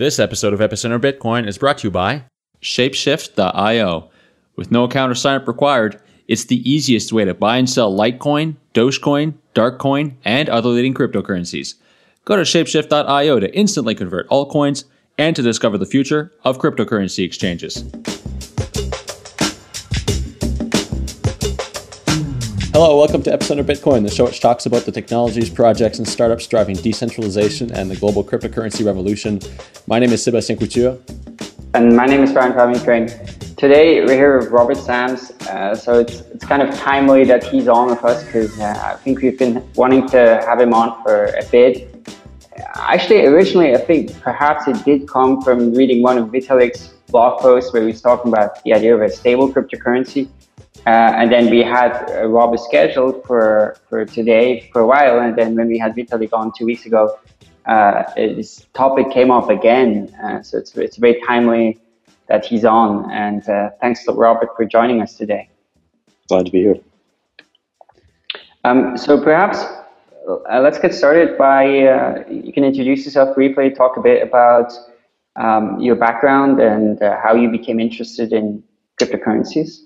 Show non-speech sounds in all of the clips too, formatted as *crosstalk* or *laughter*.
This episode of Epicenter Bitcoin is brought to you by Shapeshift.io. With no account or sign up required, it's the easiest way to buy and sell Litecoin, Dogecoin, Darkcoin, and other leading cryptocurrencies. Go to Shapeshift.io to instantly convert altcoins and to discover the future of cryptocurrency exchanges. Hello, welcome to Epicenter Bitcoin, the show which talks about the technologies, projects, and startups driving decentralization and the global cryptocurrency revolution. My name is Sebastien Couture. And my name is Brian Crain. Today we're here with Robert Sams. Uh, so it's, it's kind of timely that he's on with us because uh, I think we've been wanting to have him on for a bit. Actually, originally, I think perhaps it did come from reading one of Vitalik's blog posts where he was talking about the idea of a stable cryptocurrency. Uh, and then we had uh, Rob scheduled for, for today for a while. And then when we had Vitalik on two weeks ago, uh, this topic came up again. Uh, so it's, it's very timely that he's on. And uh, thanks to Robert for joining us today. Glad to be here. Um, so perhaps uh, let's get started by you can introduce yourself briefly, talk a bit about um, your background and how you became interested in cryptocurrencies.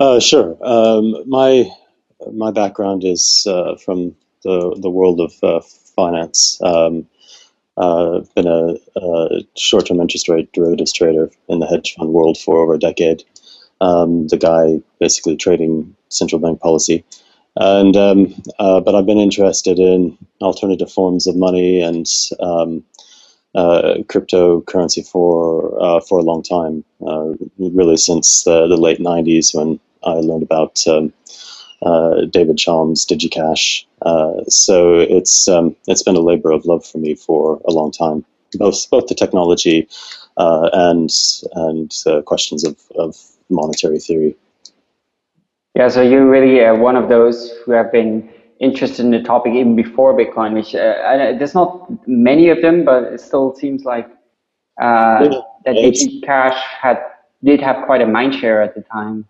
Uh, sure. Um, my my background is uh, from the the world of uh, finance. Um, uh, been a, a, short-term interest rate derivatives trader in the hedge fund world for over a decade. Um, the guy basically trading central bank policy, and um, uh, but I've been interested in alternative forms of money and um, uh, cryptocurrency for uh, for a long time, uh, really since the, the, late '90s when I learned about um, uh, David Chaum's DigiCash. Uh, so it's um, it's been a labor of love for me for a long time, both both the technology uh, and and questions of, of monetary theory. Yeah, so you're really one of those who have been interested in the topic even before Bitcoin, which uh, there's not many of them, but it still seems like uh, yeah, DigiCash had did have quite a mind share at the time.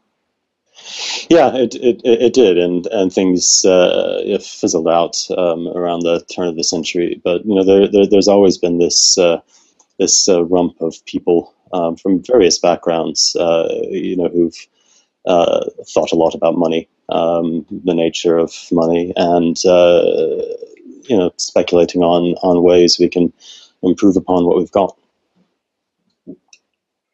Yeah, it it, it did, and and things uh, fizzled out um, around the turn of the century. But you know, there, there there's always been this uh, this uh, rump of people um, from various backgrounds, uh, you know, who've uh, thought a lot about money um, the nature of money, and uh, you know, speculating on on ways we can improve upon what we've got.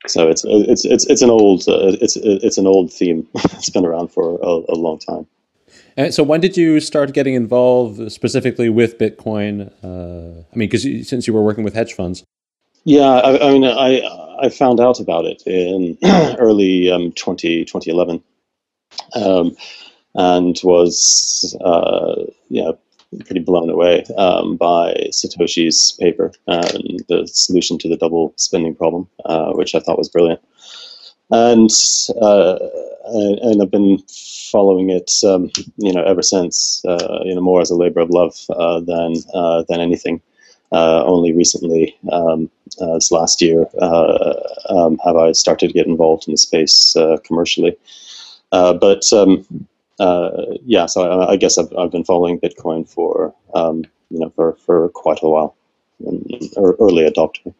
So it's it's it's it's an old uh, it's it's an old theme. *laughs* it's been around for a, a long time. And so, when did you start getting involved specifically with Bitcoin? Uh, I mean, because since you were working with hedge funds. Yeah, I, I mean, I I found out about it in *clears throat* early um, 20, 2011 um, and was uh, yeah pretty blown away um, by Satoshi's paper and the solution to the double spending problem, uh, which I thought was brilliant. And uh, and I've been following it, um, you know, ever since. Uh, you know, more as a labor of love uh, than uh, than anything. Uh, only recently, um, this last year, um, have I started to get involved in the space commercially. Uh, but um, uh, yeah, so I, I, guess I've, I've been following Bitcoin for um, you know for, for quite a while, an early adopter.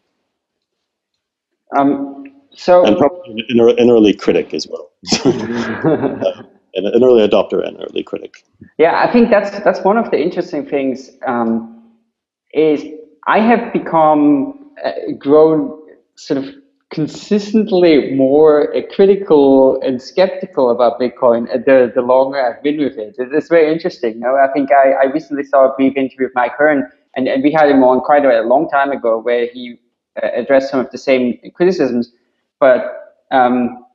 Um, so and probably an, an early critic as well. *laughs* *laughs* an, an, early adopter and early critic. Yeah, I think that's that's one of the interesting things. Um, is I have become uh, grown sort of consistently more critical and skeptical about Bitcoin the, the longer I've been with it. It's very interesting. You know, I think I, I recently saw a brief interview with Mike Hearn, and, and we had him on quite a, a long time ago where he uh, addressed some of the same criticisms, but um,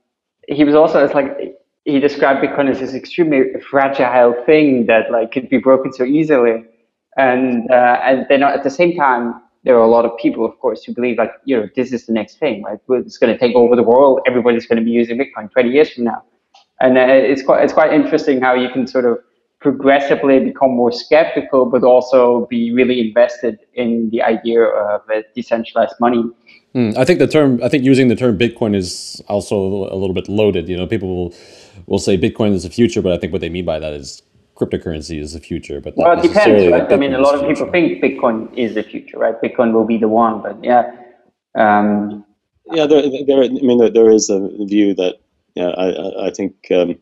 he was also it's like he described Bitcoin as this extremely fragile thing that like could be broken so easily, and uh, and then at the same time there are a lot of people, of course, who believe like, you know, this is the next thing, right? It's going to take over the world. Everybody's going to be using Bitcoin 20 years from now. And uh, it's quite, it's quite interesting how you can sort of progressively become more skeptical, but also be really invested in the idea of a decentralized money. Mm, I think the term, I think using the term Bitcoin is also a little bit loaded. You know, people will, will say Bitcoin is the future, but I think what they mean by that is cryptocurrency is the future. But well, it depends. Right? I mean, a lot of people think Bitcoin is the future, right? Bitcoin will be the one, but yeah. Um, yeah, there, there, I mean, there, there is a view that yeah, I, I think um,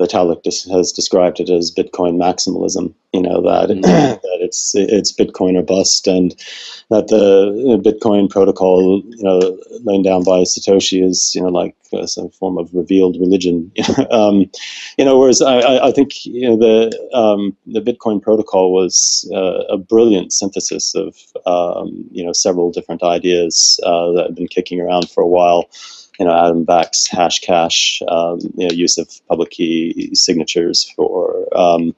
Vitalik has described it as Bitcoin maximalism. You know that mm-hmm. *clears throat* that it's it's Bitcoin or bust, and that the Bitcoin protocol, you know, laid down by Satoshi is you know like uh, some form of revealed religion. *laughs* um, you know, whereas I, I think you know the um, the Bitcoin protocol was uh, a brilliant synthesis of um, you know several different ideas uh, that have been kicking around for a while you know, Adam Back's Hashcash, um, you know, use of public key signatures for um,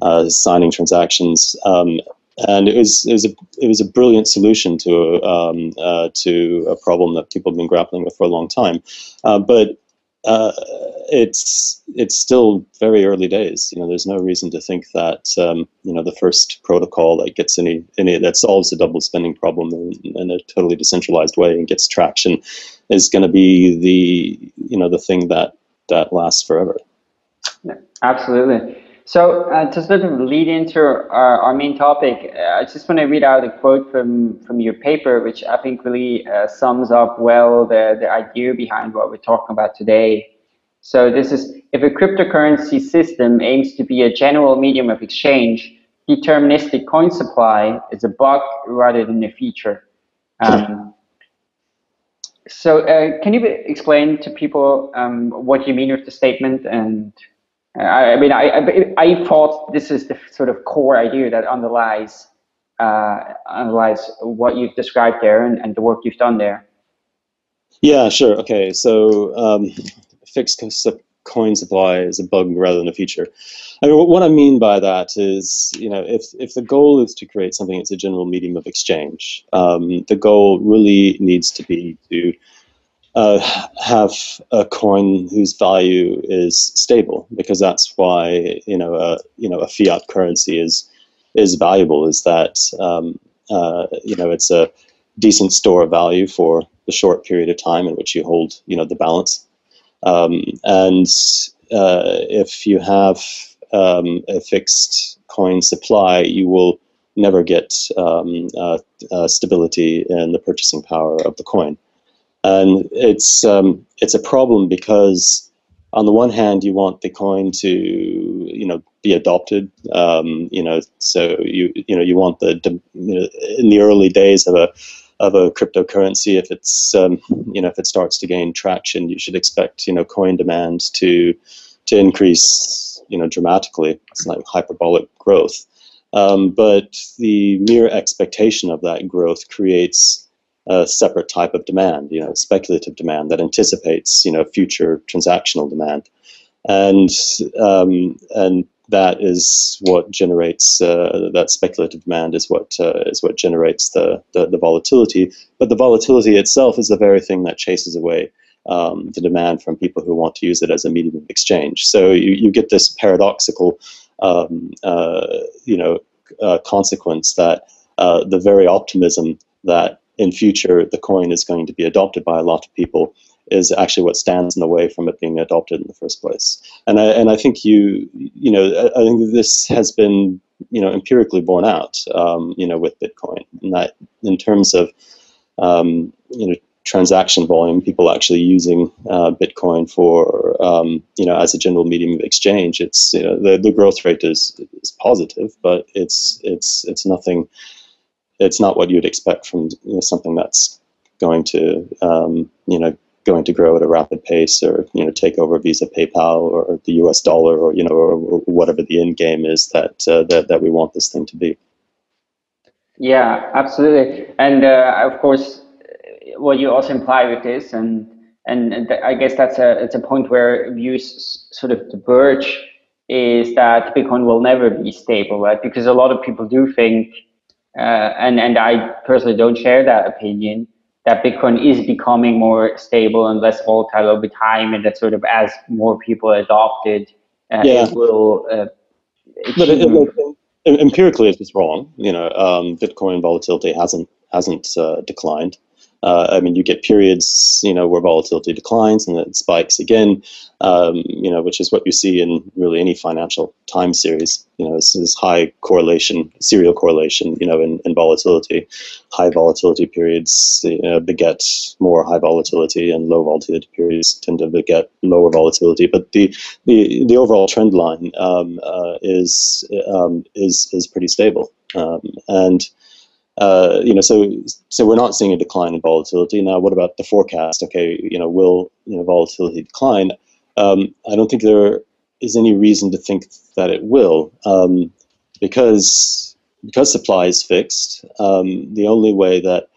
uh, signing transactions. Um, and it was, it was, a, it was a brilliant solution to, um, uh, to a problem that people have been grappling with for a long time. Uh, but uh, it's it's still very early days. You know, there's no reason to think that um, you know the first protocol that gets any any that solves the double spending problem in, in a totally decentralized way and gets traction is going to be the you know the thing that that lasts forever. Yeah, absolutely. So uh, to sort of lead into our, our main topic, uh, I just want to read out a quote from, from your paper, which I think really uh, sums up well the, the idea behind what we're talking about today. So this is, if a cryptocurrency system aims to be a general medium of exchange, deterministic coin supply is a bug rather than a feature. Um, so uh, can you explain to people um, what you mean with the statement and I, I mean, I, I, I, thought this is the sort of core idea that underlies uh, underlies what you've described there and, and the work you've done there. Yeah, sure. Okay, so um, fixed coin supply is a bug rather than a feature. I mean, what I mean by that is, you know, if if the goal is to create something that's a general medium of exchange, um, the goal really needs to be to uh, have a coin whose value is stable because that's why you know a you know a fiat currency is is valuable is that um, uh, you know it's a decent store of value for the short period of time in which you hold you know the balance um, and uh, if you have um, a fixed coin supply you will never get um, uh, uh, stability in the purchasing power of the coin. And it's um, it's a problem because on the one hand you want the coin to you know be adopted. Um, you know so you you know you want the you know, in the early days of a of a cryptocurrency if it's um, you know if it starts to gain traction you should expect you know coin demand to to increase you know dramatically. It's like hyperbolic growth. Um, but the mere expectation of that growth creates a separate type of demand, you know, speculative demand that anticipates, you know, future transactional demand, and um, and that is what generates uh, that speculative demand is what uh, is what generates the, the, the volatility. But the volatility itself is the very thing that chases away um, the demand from people who want to use it as a medium of exchange. So you, you get this paradoxical, um, uh, you know, uh, consequence that uh, the very optimism that in future the coin is going to be adopted by a lot of people is actually what stands in the way from it being adopted in the first place. And I, and I think you, you know, I think this has been, you know, empirically borne out, um, you know, with Bitcoin. And that in terms of, um, you know, transaction volume, people actually using uh, Bitcoin for, um, you know, as a general medium of exchange, it's, you know, the, the growth rate is, is positive, but it's, it's, it's nothing, it's not what you'd expect from you know, something that's going to um, you know going to grow at a rapid pace or you know take over Visa, PayPal, or the U.S. dollar, or you know or, or whatever the end game is that uh, that that we want this thing to be. Yeah, absolutely, and uh, of course, what you also imply with this, and and I guess that's a it's a point where views sort of diverge, is that Bitcoin will never be stable, right? Because a lot of people do think uh, and and I personally don't share that opinion that Bitcoin is becoming more stable and less volatile over time, and that sort of as more people adopt it, uh, yeah. it will. Uh, but it, it, empirically, it's wrong. You know, um, Bitcoin volatility hasn't hasn't uh, declined. Uh, I mean, you get periods, you know, where volatility declines and then it spikes again, um, you know, which is what you see in really any financial time series. You know, this is high correlation, serial correlation, you know, in, in volatility. High volatility periods you know, beget more high volatility, and low volatility periods tend to beget lower volatility. But the the, the overall trend line um, uh, is um, is is pretty stable, um, and uh, you know, so so we're not seeing a decline in volatility. Now, what about the forecast? Okay, you know, will you know volatility decline? Um, I don't think there is any reason to think that it will, um, because because supply is fixed. Um, the only way that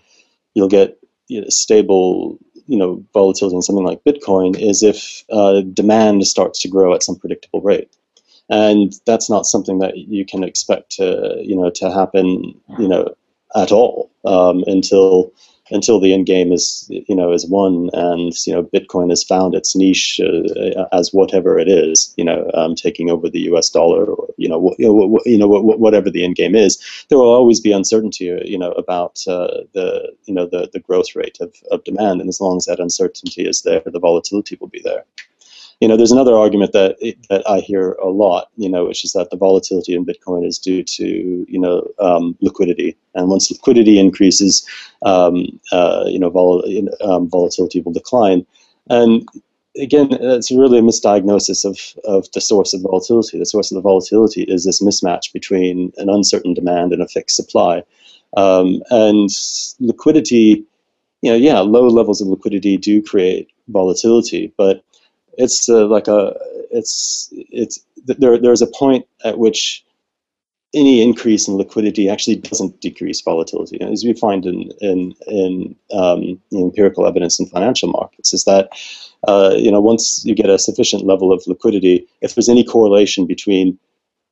you'll get you know, stable, you know, volatility in something like Bitcoin is if uh, demand starts to grow at some predictable rate and that's not something that you can expect to you know to happen you know at all um, until until the end game is you know is won and you know Bitcoin has found its niche uh, as whatever it is you know um, taking over the U.S. dollar or you know you know, you know whatever the end game is there will always be uncertainty you know about uh, the you know the the growth rate of, of demand and as long as that uncertainty is there the volatility will be there you know, there's another argument that that I hear a lot, you know, which is that the volatility in Bitcoin is due to you know um, liquidity, and once liquidity increases, um, uh, you know, vol- um, volatility will decline. And again, it's really a misdiagnosis of of the source of volatility. The source of the volatility is this mismatch between an uncertain demand and a fixed supply, um, and liquidity. You know, yeah, low levels of liquidity do create volatility, but it's uh, like a it's it's there there's a point at which any increase in liquidity actually doesn't decrease volatility. As we find in in, in, um, empirical evidence in financial markets, is that uh, you know once you get a sufficient level of liquidity, if there's any correlation between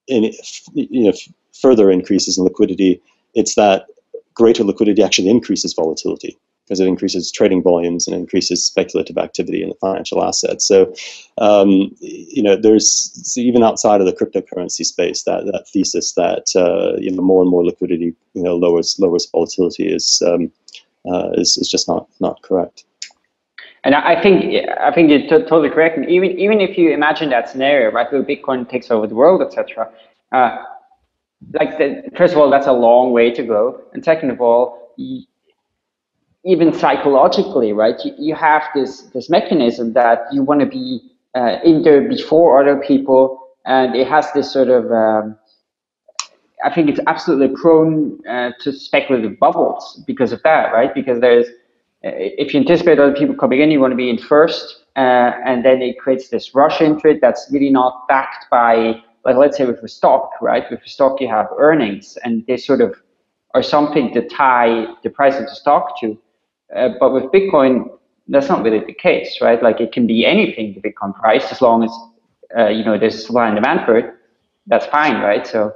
any you know further increases in liquidity, it's that greater liquidity actually increases volatility because it increases trading volumes and increases speculative activity in the financial assets. So, um, you know, there's even outside of the cryptocurrency space that that thesis that uh, you know more and more liquidity you know lowers lowers volatility is um, uh, is, is just not not correct. And I think I think you're totally correct. And even even if you imagine that scenario, right, where Bitcoin takes over the world, etc. Uh, like the, first of all, that's a long way to go, and second of all, even psychologically, right? You, you have this this mechanism that you want to be uh, in there before other people, and it has this sort of. Um, I think it's absolutely prone uh, to speculative bubbles because of that, right? Because there's, uh, if you anticipate other people coming in, you want to be in first, uh, and then it creates this rush into it that's really not backed by, like, let's say with a stock, right? With a stock, you have earnings, and they sort of are something to tie the price of the stock to. Uh, but with Bitcoin, that's not really the case, right? Like it can be anything, the Bitcoin price, as long as uh, you know there's supply and demand for it. That's fine, right? So.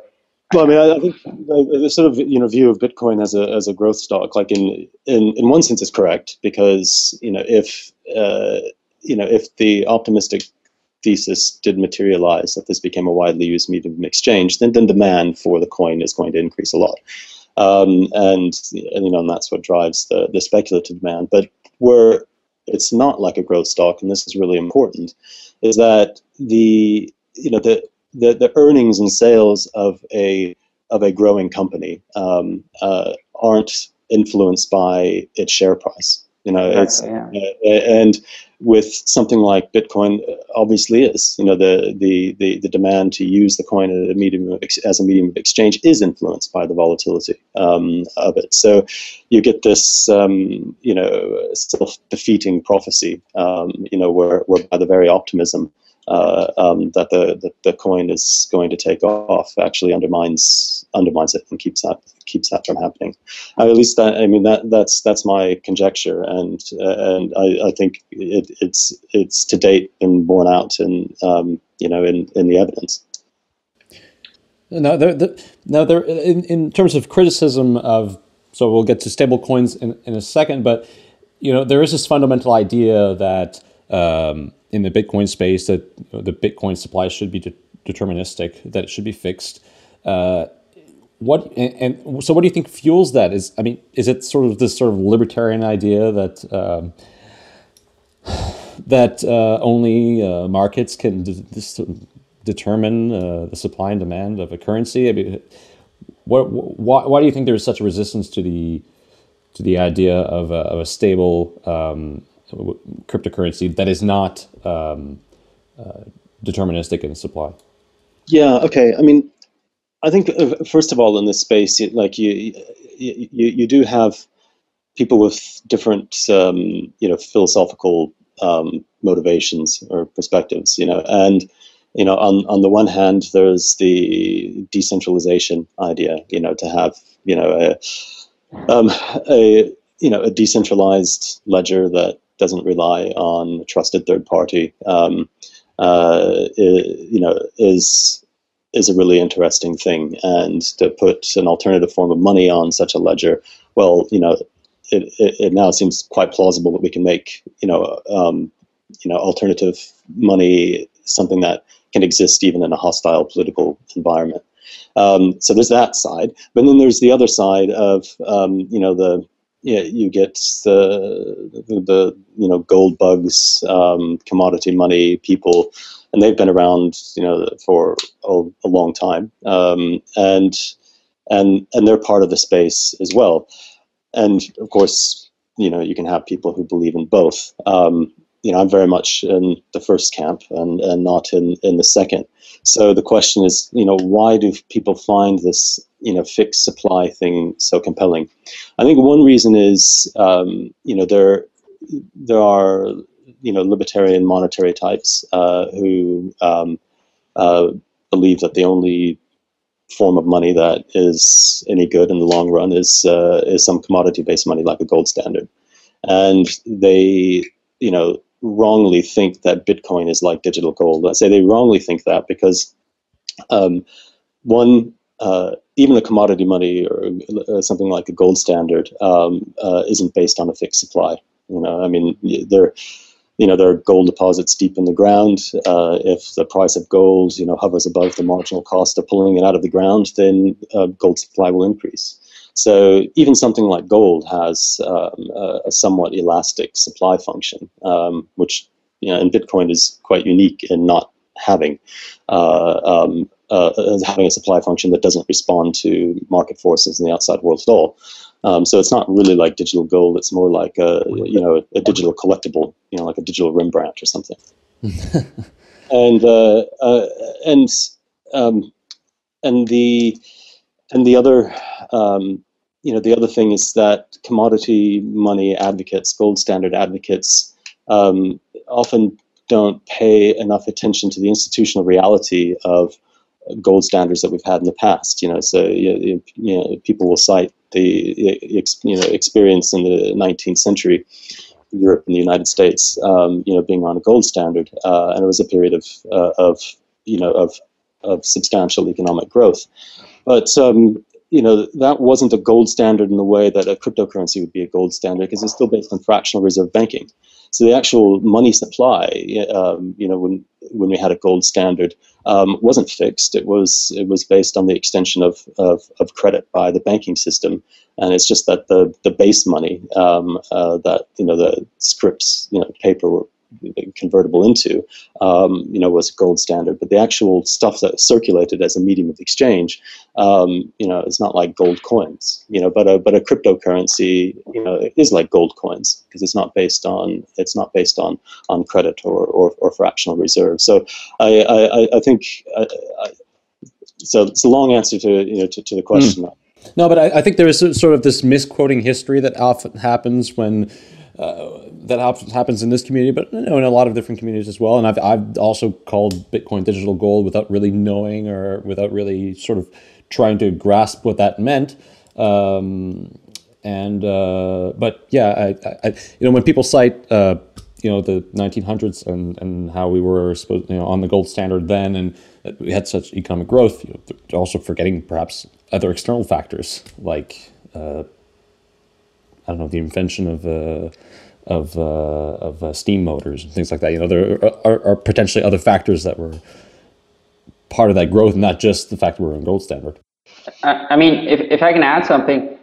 Well, I mean, I think the sort of you know view of Bitcoin as a as a growth stock, like in in in one sense, is correct because you know if uh, you know if the optimistic thesis did materialize that this became a widely used medium of exchange, then then demand for the coin is going to increase a lot. Um, and, you know, and that's what drives the, the speculative demand. But where it's not like a growth stock, and this is really important, is that the, you know, the, the, the earnings and sales of a, of a growing company um, uh, aren't influenced by its share price. You know, exactly, it's yeah. uh, and with something like Bitcoin, obviously is you know the the the, the demand to use the coin as a medium of, as a medium of exchange is influenced by the volatility um, of it. So you get this um, you know self defeating prophecy. Um, you know where where by the very optimism uh, um, that the, the, the coin is going to take off actually undermines undermines it and keeps that keeps that from happening. Uh, at least that I mean that that's that's my conjecture, and uh, and I, I think it, it's it's to date been borne out in um, you know in, in the evidence. Now, there, the, now there, in, in terms of criticism of, so we'll get to stable coins in, in a second, but you know there is this fundamental idea that um, in the Bitcoin space that the Bitcoin supply should be de- deterministic, that it should be fixed. Uh, what and, and, so what do you think fuels that? Is I mean, is it sort of this sort of libertarian idea that um, that uh, only uh, markets can determine uh, the supply and demand of a currency? I mean, what, why, why do you think there's such a resistance to the to the idea of a, of a stable um, cryptocurrency that is not um, uh, deterministic in supply? Yeah. Okay. I mean, I think uh, first of all, in this space, like you, you, you do have people with different, um, you know, philosophical um, motivations or perspectives, you know, and you know, on on the one hand, there's the decentralization idea, you know, to have you know a um, a you know a decentralized ledger that doesn't rely on a trusted third party. Um, uh, you know, is is a really interesting thing. And to put an alternative form of money on such a ledger, well, you know, it, it, it now seems quite plausible that we can make, you know, um, you know, alternative money something that can exist even in a hostile political environment. Um, so there's that side, but then there's the other side of, um, you know, the yeah, you get the, the, you know gold bugs, um, commodity money people and they've been around, you know, for a, a long time, um, and and and they're part of the space as well. And of course, you know, you can have people who believe in both. Um, you know, I'm very much in the first camp and, and not in, in the second. So the question is, you know, why do people find this, you know, fixed supply thing so compelling? I think one reason is, um, you know, there there are you know libertarian monetary types uh, who um, uh, believe that the only form of money that is any good in the long run is uh, is some commodity based money like a gold standard, and they you know wrongly think that Bitcoin is like digital gold. I say they wrongly think that because um, one uh, even a commodity money or uh, something like a gold standard um, uh, isn't based on a fixed supply. You know, I mean, there you know, there are gold deposits deep in the ground. Uh, if the price of gold, you know, hovers above the marginal cost of pulling it out of the ground, then uh, gold supply will increase. So even something like gold has um, a, somewhat elastic supply function, um, which you know, and Bitcoin is quite unique in not having uh, um, uh, having a supply function that doesn't respond to market forces in the outside world at all. Um, so it's not really like digital gold. It's more like a you know a digital collectible, you know, like a digital Rembrandt or something. *laughs* and uh, uh, and um, and the and the other um, you know the other thing is that commodity money advocates, gold standard advocates, um, often don't pay enough attention to the institutional reality of gold standards that we've had in the past. You know, so you, know, people will cite the you know experience in the 19th century, Europe and the United States, um, you know, being on a gold standard, uh, and it was a period of uh, of you know of of substantial economic growth, but um, you know that wasn't a gold standard in the way that a cryptocurrency would be a gold standard because it's still based on fractional reserve banking. So the actual money supply, um, you know, when when we had a gold standard, um, wasn't fixed. It was it was based on the extension of, of, of credit by the banking system, and it's just that the the base money um, uh, that you know the scripts, you know, paper convertible into, um, you know, was gold standard. But the actual stuff that circulated as a medium of exchange, um, you know, it's not like gold coins, you know, but a, but a cryptocurrency, you know, is like gold coins because it's not based on it's not based on on credit or or, or fractional reserve. So I I, I think I, I, so. It's a long answer to you know to, to the question. Mm. No, but I, I think there is sort of this misquoting history that often happens when uh, that happens in this community, but you know, in a lot of different communities as well. And I've, I've also called Bitcoin digital gold without really knowing or without really sort of trying to grasp what that meant. Um, and uh, but yeah, I, I, you know when people cite uh, you know the 1900s and, and how we were supposed you know on the gold standard then and we had such economic growth, you know, also forgetting perhaps other external factors like uh, I don't know the invention of uh, of uh, of uh, steam motors and things like that. You know, there are, are, potentially other factors that were part of that growth, not just the fact that we're in gold standard. I mean, if, if I can add something,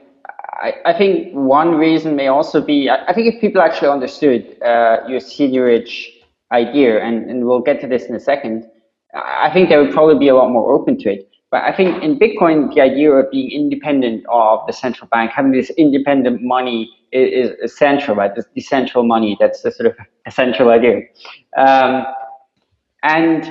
I, I think one reason may also be, I, I think if people actually understood uh, your seigniorage idea, and, and we'll get to this in a second, I think they would probably be a lot more open to it. But I think in Bitcoin, the idea of being independent of the central bank, having this independent money is, essential, right? This decentral money, that's the sort of *laughs* essential idea. Um, and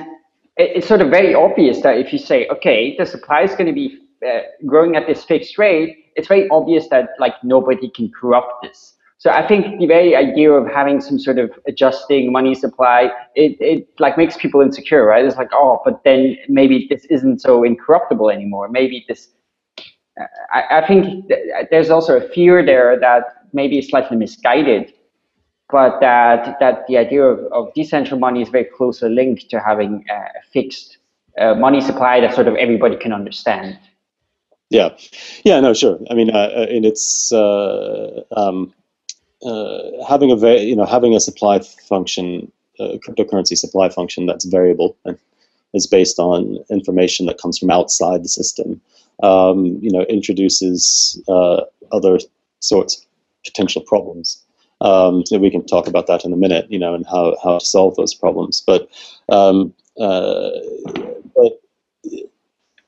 it, it's sort of very obvious that if you say, okay, the supply is going to be uh, growing at this fixed rate, it's very obvious that like nobody can corrupt this. So I think the very idea of having some sort of adjusting money supply, it, it like makes people insecure, right? It's like, oh, but then maybe this isn't so incorruptible anymore. Maybe this, I, I think there's also a fear there that maybe slightly misguided, but that, that the idea of, of decentral money is very closely linked to having a fixed uh, money supply that sort of everybody can understand. Yeah, yeah, no, sure. I mean, uh, and it's uh, um, uh, having a very, you know, having a supply function, a cryptocurrency supply function that's variable and is based on information that comes from outside the system. Um, you know, introduces uh, other sorts of potential problems. Um, so we can talk about that in a minute, you know, and how, how to solve those problems. But um, uh, but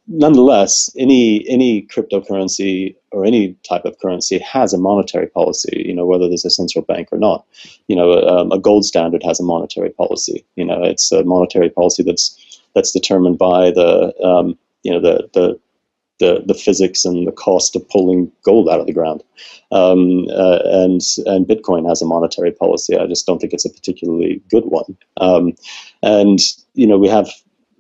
nonetheless, any any cryptocurrency or any type of currency has a monetary policy. You know, whether there's a central bank or not. You know, um, a gold standard has a monetary policy. You know, it's a monetary policy that's that's determined by the um, you know the the the, the physics and the cost of pulling gold out of the ground. Um, uh, and and Bitcoin has a monetary policy. I just don't think it's a particularly good one. Um, and you know we have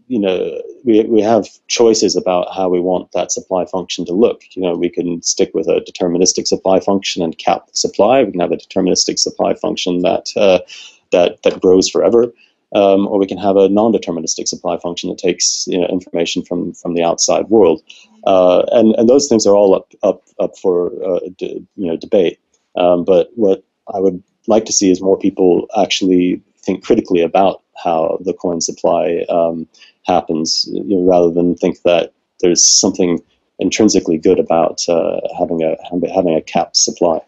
you know, we, we have choices about how we want that supply function to look. You know, we can stick with a deterministic supply function and cap the supply. We can have a deterministic supply function that uh, that that grows forever, um, or we can have a non-deterministic supply function that takes you know, information from from the outside world. Uh, and and those things are all up up up for uh, d- you know debate. Um, but what I would like to see is more people actually think critically about how the coin supply um, happens, you know, rather than think that there's something intrinsically good about uh, having a having a capped supply.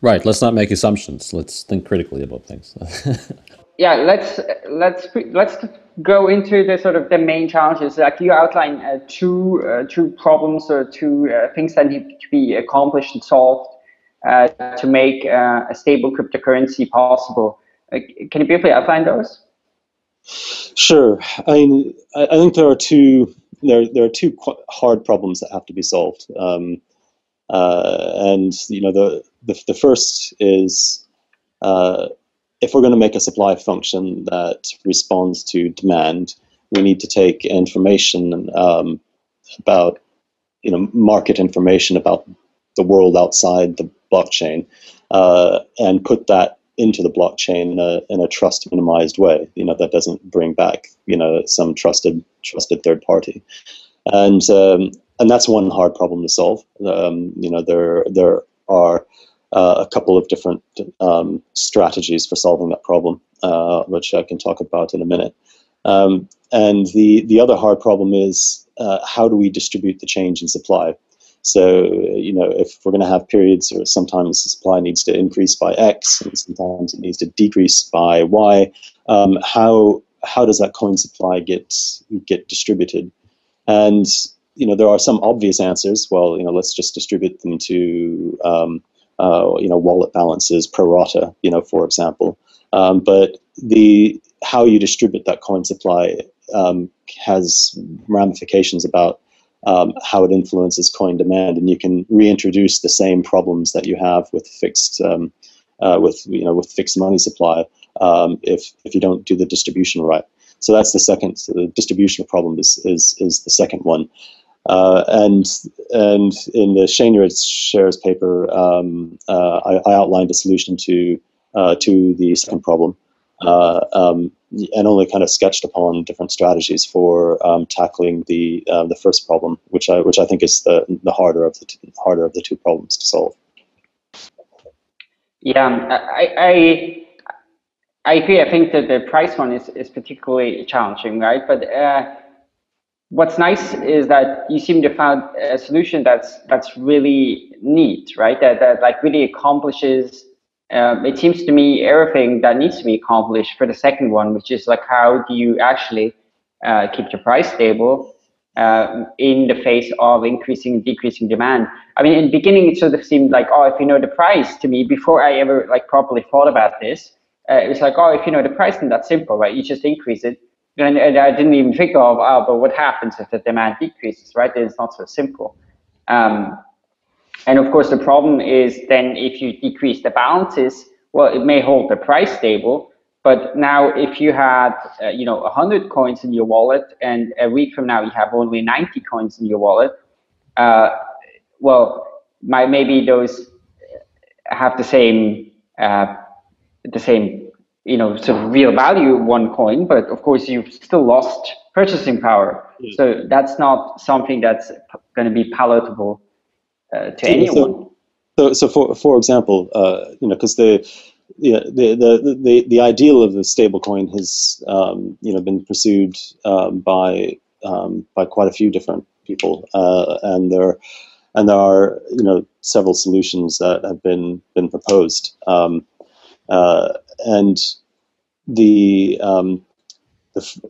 Right. Let's not make assumptions. Let's think critically about things. *laughs* yeah. Let's let's let's go into the sort of the main challenges. Like you outline uh, two uh, two problems or two uh, things that need to be accomplished and solved uh, to make uh, a stable cryptocurrency possible. can you briefly outline those? Sure. I mean, I, think there are two there there are two hard problems that have to be solved. Um, uh, and you know, the the, the first is uh, if we're going to make a supply function that responds to demand, we need to take information um, about you know market information about the world outside the blockchain uh, and put that into the blockchain in a, in a trust minimized way. You know that doesn't bring back you know some trusted trusted third party, and um, and that's one hard problem to solve. Um, you know there there are uh, a couple of different um, strategies for solving that problem, uh, which I can talk about in a minute. Um, and the the other hard problem is uh, how do we distribute the change in supply? So, you know, if we're going to have periods where sometimes the supply needs to increase by X and sometimes it needs to decrease by Y, um, how how does that coin supply get get distributed? And you know, there are some obvious answers. Well, you know, let's just distribute them to um, uh, you know wallet balances pro rata, you know, for example. Um, but the how you distribute that coin supply um, has ramifications about um, how it influences coin demand, and you can reintroduce the same problems that you have with fixed um, uh, with you know with fixed money supply um, if if you don't do the distribution right. So that's the second. So the distribution problem is is is the second one. Uh, and and in the Seigniorage shares paper, um, uh, I, I, outlined a solution to uh, to the second problem. Uh, um, and only kind of sketched upon different strategies for um, tackling the uh, the first problem, which I which I think is the the harder of the t- harder of the two problems to solve. Yeah, I, I I agree. I think that the price one is, is particularly challenging, right? But uh, what's nice is that you seem to find a solution that's that's really neat, right? That that like really accomplishes. Um, it seems to me everything that needs to be accomplished for the second one, which is like how do you actually uh, keep your price stable uh, in the face of increasing decreasing demand. I mean, in the beginning, it sort of seemed like, oh, if you know the price to me, before I ever like properly thought about this, uh, it was like, oh, if you know the price, then that's simple, right? You just increase it. And, and I didn't even think of, oh, but what happens if the demand decreases, right? It's not so simple. Um, and of course, the problem is then if you decrease the balances, well, it may hold the price stable, but now if you had, uh, you know, 100 coins in your wallet and a week from now you have only 90 coins in your wallet, uh, well, my, maybe those have the same, uh, the same, you know, sort of real value one coin, but of course you've still lost purchasing power. Yeah. So that's not something that's going to be palatable uh, to so, anyone. So, so for for example, uh, you know, because the yeah, the, the, the, the ideal of the stablecoin has um, you know been pursued um, by um, by quite a few different people, uh, and there and there are you know several solutions that have been been proposed, um, uh, and the um, the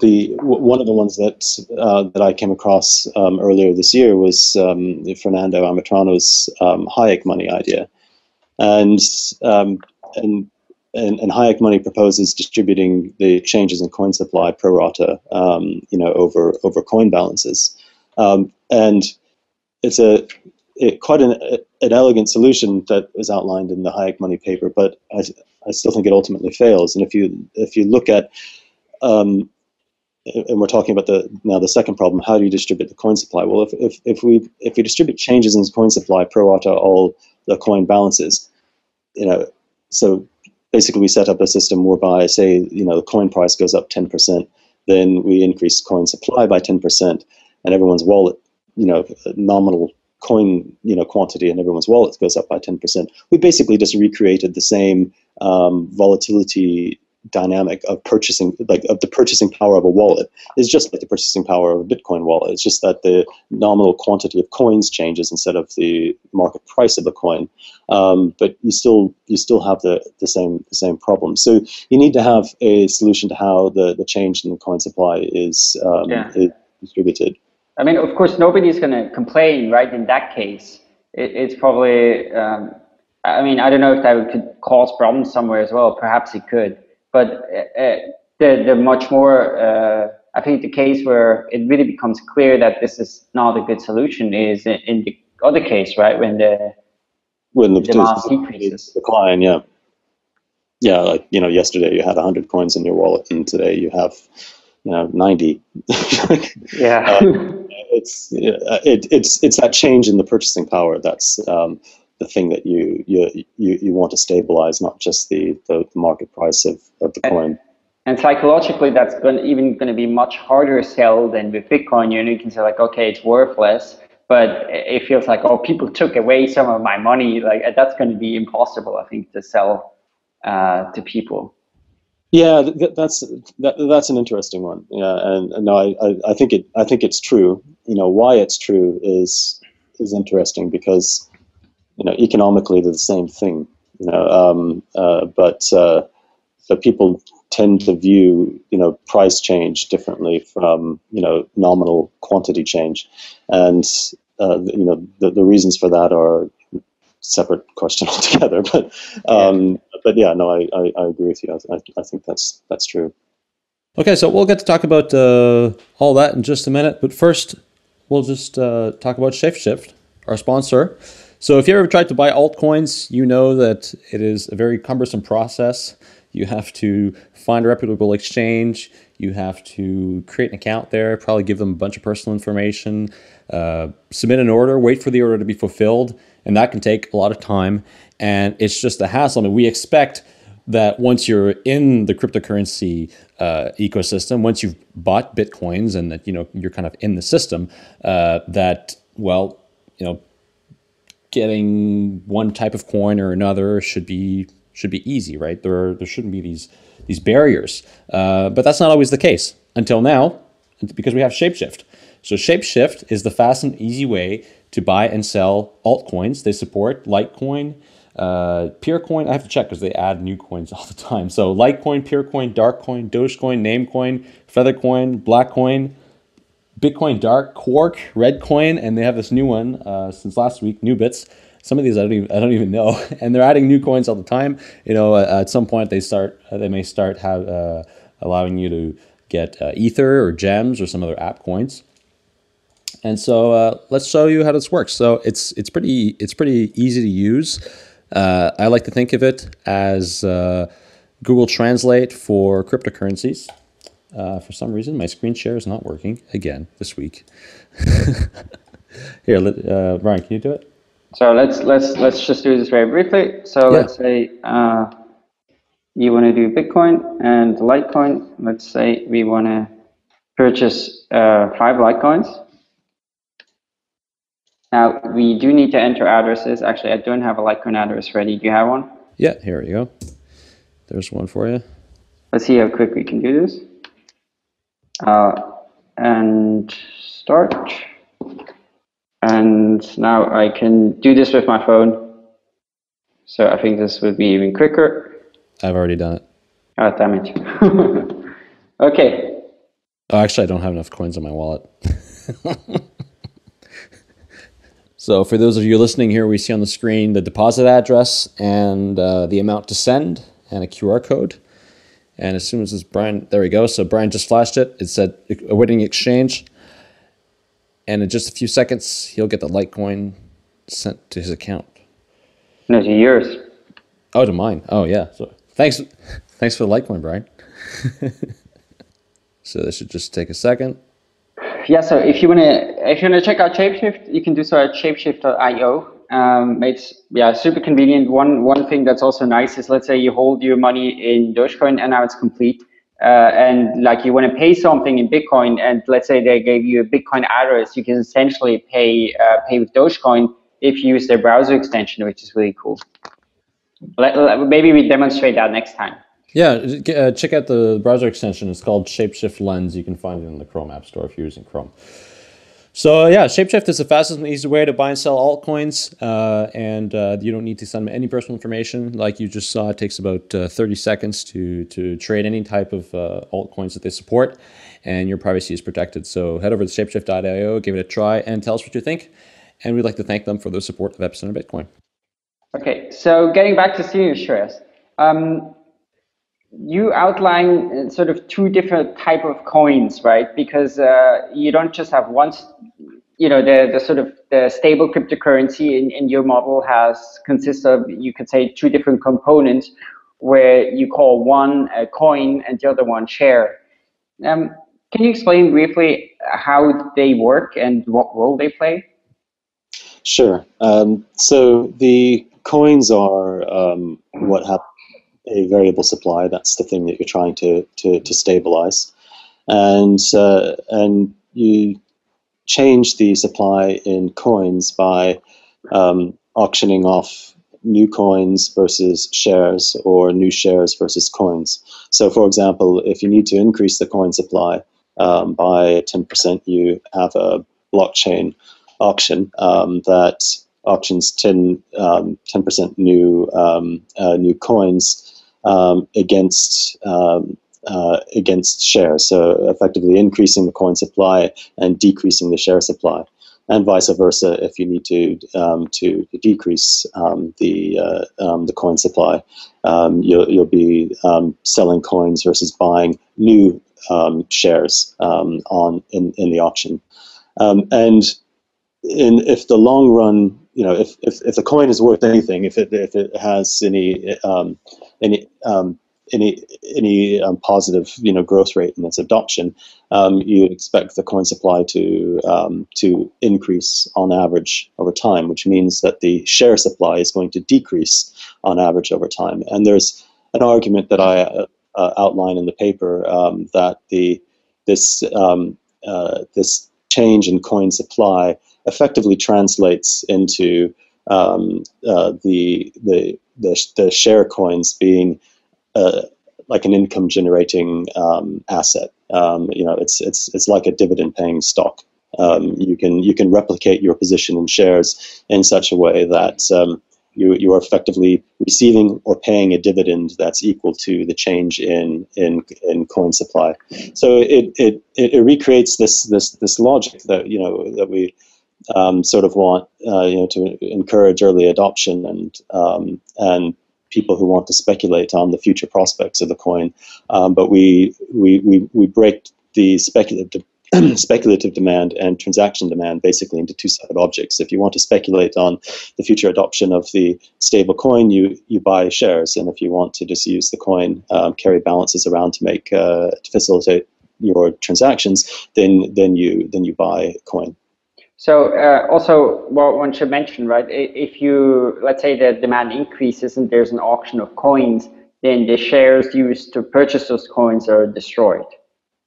the one of the ones that uh, that I came across um, earlier this year was Fernando Ametrano's Hayek money idea. And um, and and, and Hayek Money proposes distributing the changes in coin supply pro rata, um, you know, over over coin balances, um, and it's a it, quite an, an elegant solution that is outlined in the Hayek Money paper, but I, I still think it ultimately fails. And if you if you look at um, and we're talking about the now the second problem, how do you distribute the coin supply? Well, if, if, if we if we distribute changes in coin supply pro rata all the coin balances. You know, so basically we set up a system whereby, say, you know, the coin price goes up 10%, then we increase coin supply by 10%, and everyone's wallet, you know, nominal coin, you know, quantity in everyone's wallet goes up by 10%. We basically just recreated the same um, volatility dynamic of purchasing, like of the purchasing power of a wallet, is just like the purchasing power of a Bitcoin wallet. It's just that the nominal quantity of coins changes instead of the market price of the coin. Um, but you still you still have the, the same the same problem. So you need to have a solution to how the, the change in the coin supply is, um, yeah. is distributed. I mean, of course, nobody's going to complain, right? In that case, it, it's probably. Um, I mean, I don't know if that could cause problems somewhere as well. Perhaps it could. But uh, uh, the, the much more, uh, I think the case where it really becomes clear that this is not a good solution is in, in the other case, right? When the when the demand decreases. Decline, yeah. Yeah, like, you know, yesterday you had 100 coins in your wallet and today you have, you know, 90. *laughs* yeah. Uh, it's, it, it's, it's that change in the purchasing power that's, um, the thing that you you you, you want to stabilize, not just the, the, market price of, of the coin. And psychologically, that's going even going to be much harder to sell than with Bitcoin. You know, you can say like, okay, it's worthless, but it feels like, oh, people took away some of my money. Like that's going to be impossible, I think, to sell uh, to people. Yeah, that's that, that's an interesting one. Yeah, and, and no, I, I, think it I think it's true. You know, why it's true is is interesting because you know, economically they're the same thing. You know, um, uh, but uh, but people tend to view you know price change differently from you know nominal quantity change, and uh, you know the, the reasons for that are separate question *laughs* altogether. But um, yeah. but yeah, no, I, I, I, agree with you. I, I think that's that's true. Okay, so we'll get to talk about uh, all that in just a minute. But first, we'll just uh, talk about ShapeShift, our sponsor. So if you ever tried to buy altcoins, you know that it is a very cumbersome process. You have to find a reputable exchange. You have to create an account there, probably give them a bunch of personal information, uh, submit an order, wait for the order to be fulfilled, and that can take a lot of time. And it's just a hassle. I mean, we expect that once you're in the cryptocurrency uh, ecosystem, once you've bought bitcoins and that you know you're kind of in the system, uh, that well, you know getting one type of coin or another should be should be easy, right? There are, there shouldn't be these these barriers, uh, but that's not always the case until now. because we have Shapeshift. So Shapeshift is the fast and easy way to buy and sell altcoins. They support Litecoin, uh, Peercoin. I have to check because they add new coins *laughs* all the time. So Litecoin, Peercoin, Darkcoin, Dogecoin, Namecoin, Feathercoin, Blackcoin, Bitcoin Dark, Quark, Reddcoin, and they have this new one uh, since last week, Nubits. Some of these I don't even I don't even know, *laughs* and they're adding new coins all the time. You know, uh, at some point they start they may start have uh, allowing you to get uh, Ether or Gems or some other app coins. And so uh, let's show you how this works. So it's it's pretty it's pretty easy to use. Uh, I like to think of it as uh, Google Translate for cryptocurrencies. Uh, for some reason, my screen share is not working again this week. *laughs* Here, let, uh, Brian, can you do it? So let's let's let's just do this very briefly. So Yeah. let's say uh, you want to do Bitcoin and Litecoin. Let's say we want to purchase uh, five Litecoins. Now we do need to enter addresses. Actually, I don't have a Litecoin address ready. Do you have one? Yeah, here we go. There's one for you. Let's see how quick we can do this. Uh, and start. And now I can do this with my phone. So I think this would be even quicker. I've already done it. Oh, damn it. *laughs* okay. Oh, actually, I don't have enough coins in my wallet. *laughs* so, for those of you listening here, we see on the screen the deposit address and uh, the amount to send and a QR code. And as soon as this Brian, there we go. So Brian just flashed it. It said awaiting exchange. And in just a few seconds, he'll get the Litecoin sent to his account. No, to yours. Oh, to mine. Oh, yeah. So thanks, thanks for the Litecoin, Brian. *laughs* so this should just take a second. Yeah, so if you wanna if you wanna check out Shapeshift, you can do so at shapeshift.io. Um, it's yeah super convenient. One one thing that's also nice is let's say you hold your money in Dogecoin and now it's complete, uh, and like you want to pay something in Bitcoin, and let's say they gave you a Bitcoin address, you can essentially pay uh, pay with Dogecoin if you use their browser extension, which is really cool. Let- maybe we demonstrate that next time. Yeah, uh, check out the browser extension. It's called Shapeshift Lens. You can find it in the Chrome App Store if you're using Chrome. So yeah, Shapeshift is the fastest and easiest way to buy and sell altcoins, uh, and uh, you don't need to send any personal information. Like you just saw, it takes about uh, 30 seconds to to trade any type of uh, altcoins that they support, and your privacy is protected. So head over to shapeshift.io, give it a try, and tell us what you think. And we'd like to thank them for their support of Epicenter Bitcoin. Okay, so getting back to seigniorage shares, um, you outline uh, sort of two different type of coins, right? Because uh, you don't just have one, you know, the, the sort of the stable cryptocurrency in, in your model has consists of, you could say, two different components where you call one a coin and the other one share. Um, can you explain briefly how they work and what role they play? Sure. Um, so the coins are um, what have a variable supply. That's the thing that you're trying to to, to stabilize, and uh, and you change the supply in coins by um, auctioning off new coins versus shares or new shares versus coins. So, for example, if you need to increase the coin supply um, by 10%, you have a blockchain auction um, that auctions 10 um, 10% new um, uh, new coins um, against um, uh, against shares. So effectively increasing the coin supply and decreasing the share supply, and vice versa. If you need to um, to decrease um, the uh, um, the coin supply, um, you'll you'll be selling coins versus buying new shares on in, in the auction, and in if the long run, you know, if, if, if the coin is worth anything, if it if it has any um, any um, any any um, positive you know growth rate in its adoption, um, you'd expect the coin supply to um, to increase on average over time, which means that the share supply is going to decrease on average over time. And there's an argument that I uh, outline in the paper um, that the this uh, this change in coin supply effectively translates into um, uh, the, the the the share coins being uh, like an income generating um, asset. Um, you know, it's it's it's like a dividend-paying stock. Um, you can you can replicate your position in shares in such a way that um, you you are effectively receiving or paying a dividend that's equal to the change in in, in coin supply. So it, it it recreates this this this logic that you know that we um, sort of want uh, you know to encourage early adoption and um, and people who want to speculate on the future prospects of the coin. Um, but we, we we we break the speculative *clears throat* speculative demand and transaction demand basically into two separate objects. If you want to speculate on the future adoption of the stable coin, you, you buy shares. And if you want to just use the coin, um, carry balances around to make uh, to facilitate your transactions, then then you then you buy coin. So uh, also, what one should mention, right? If you let's say the demand increases and there's an auction of coins, then the shares used to purchase those coins are destroyed.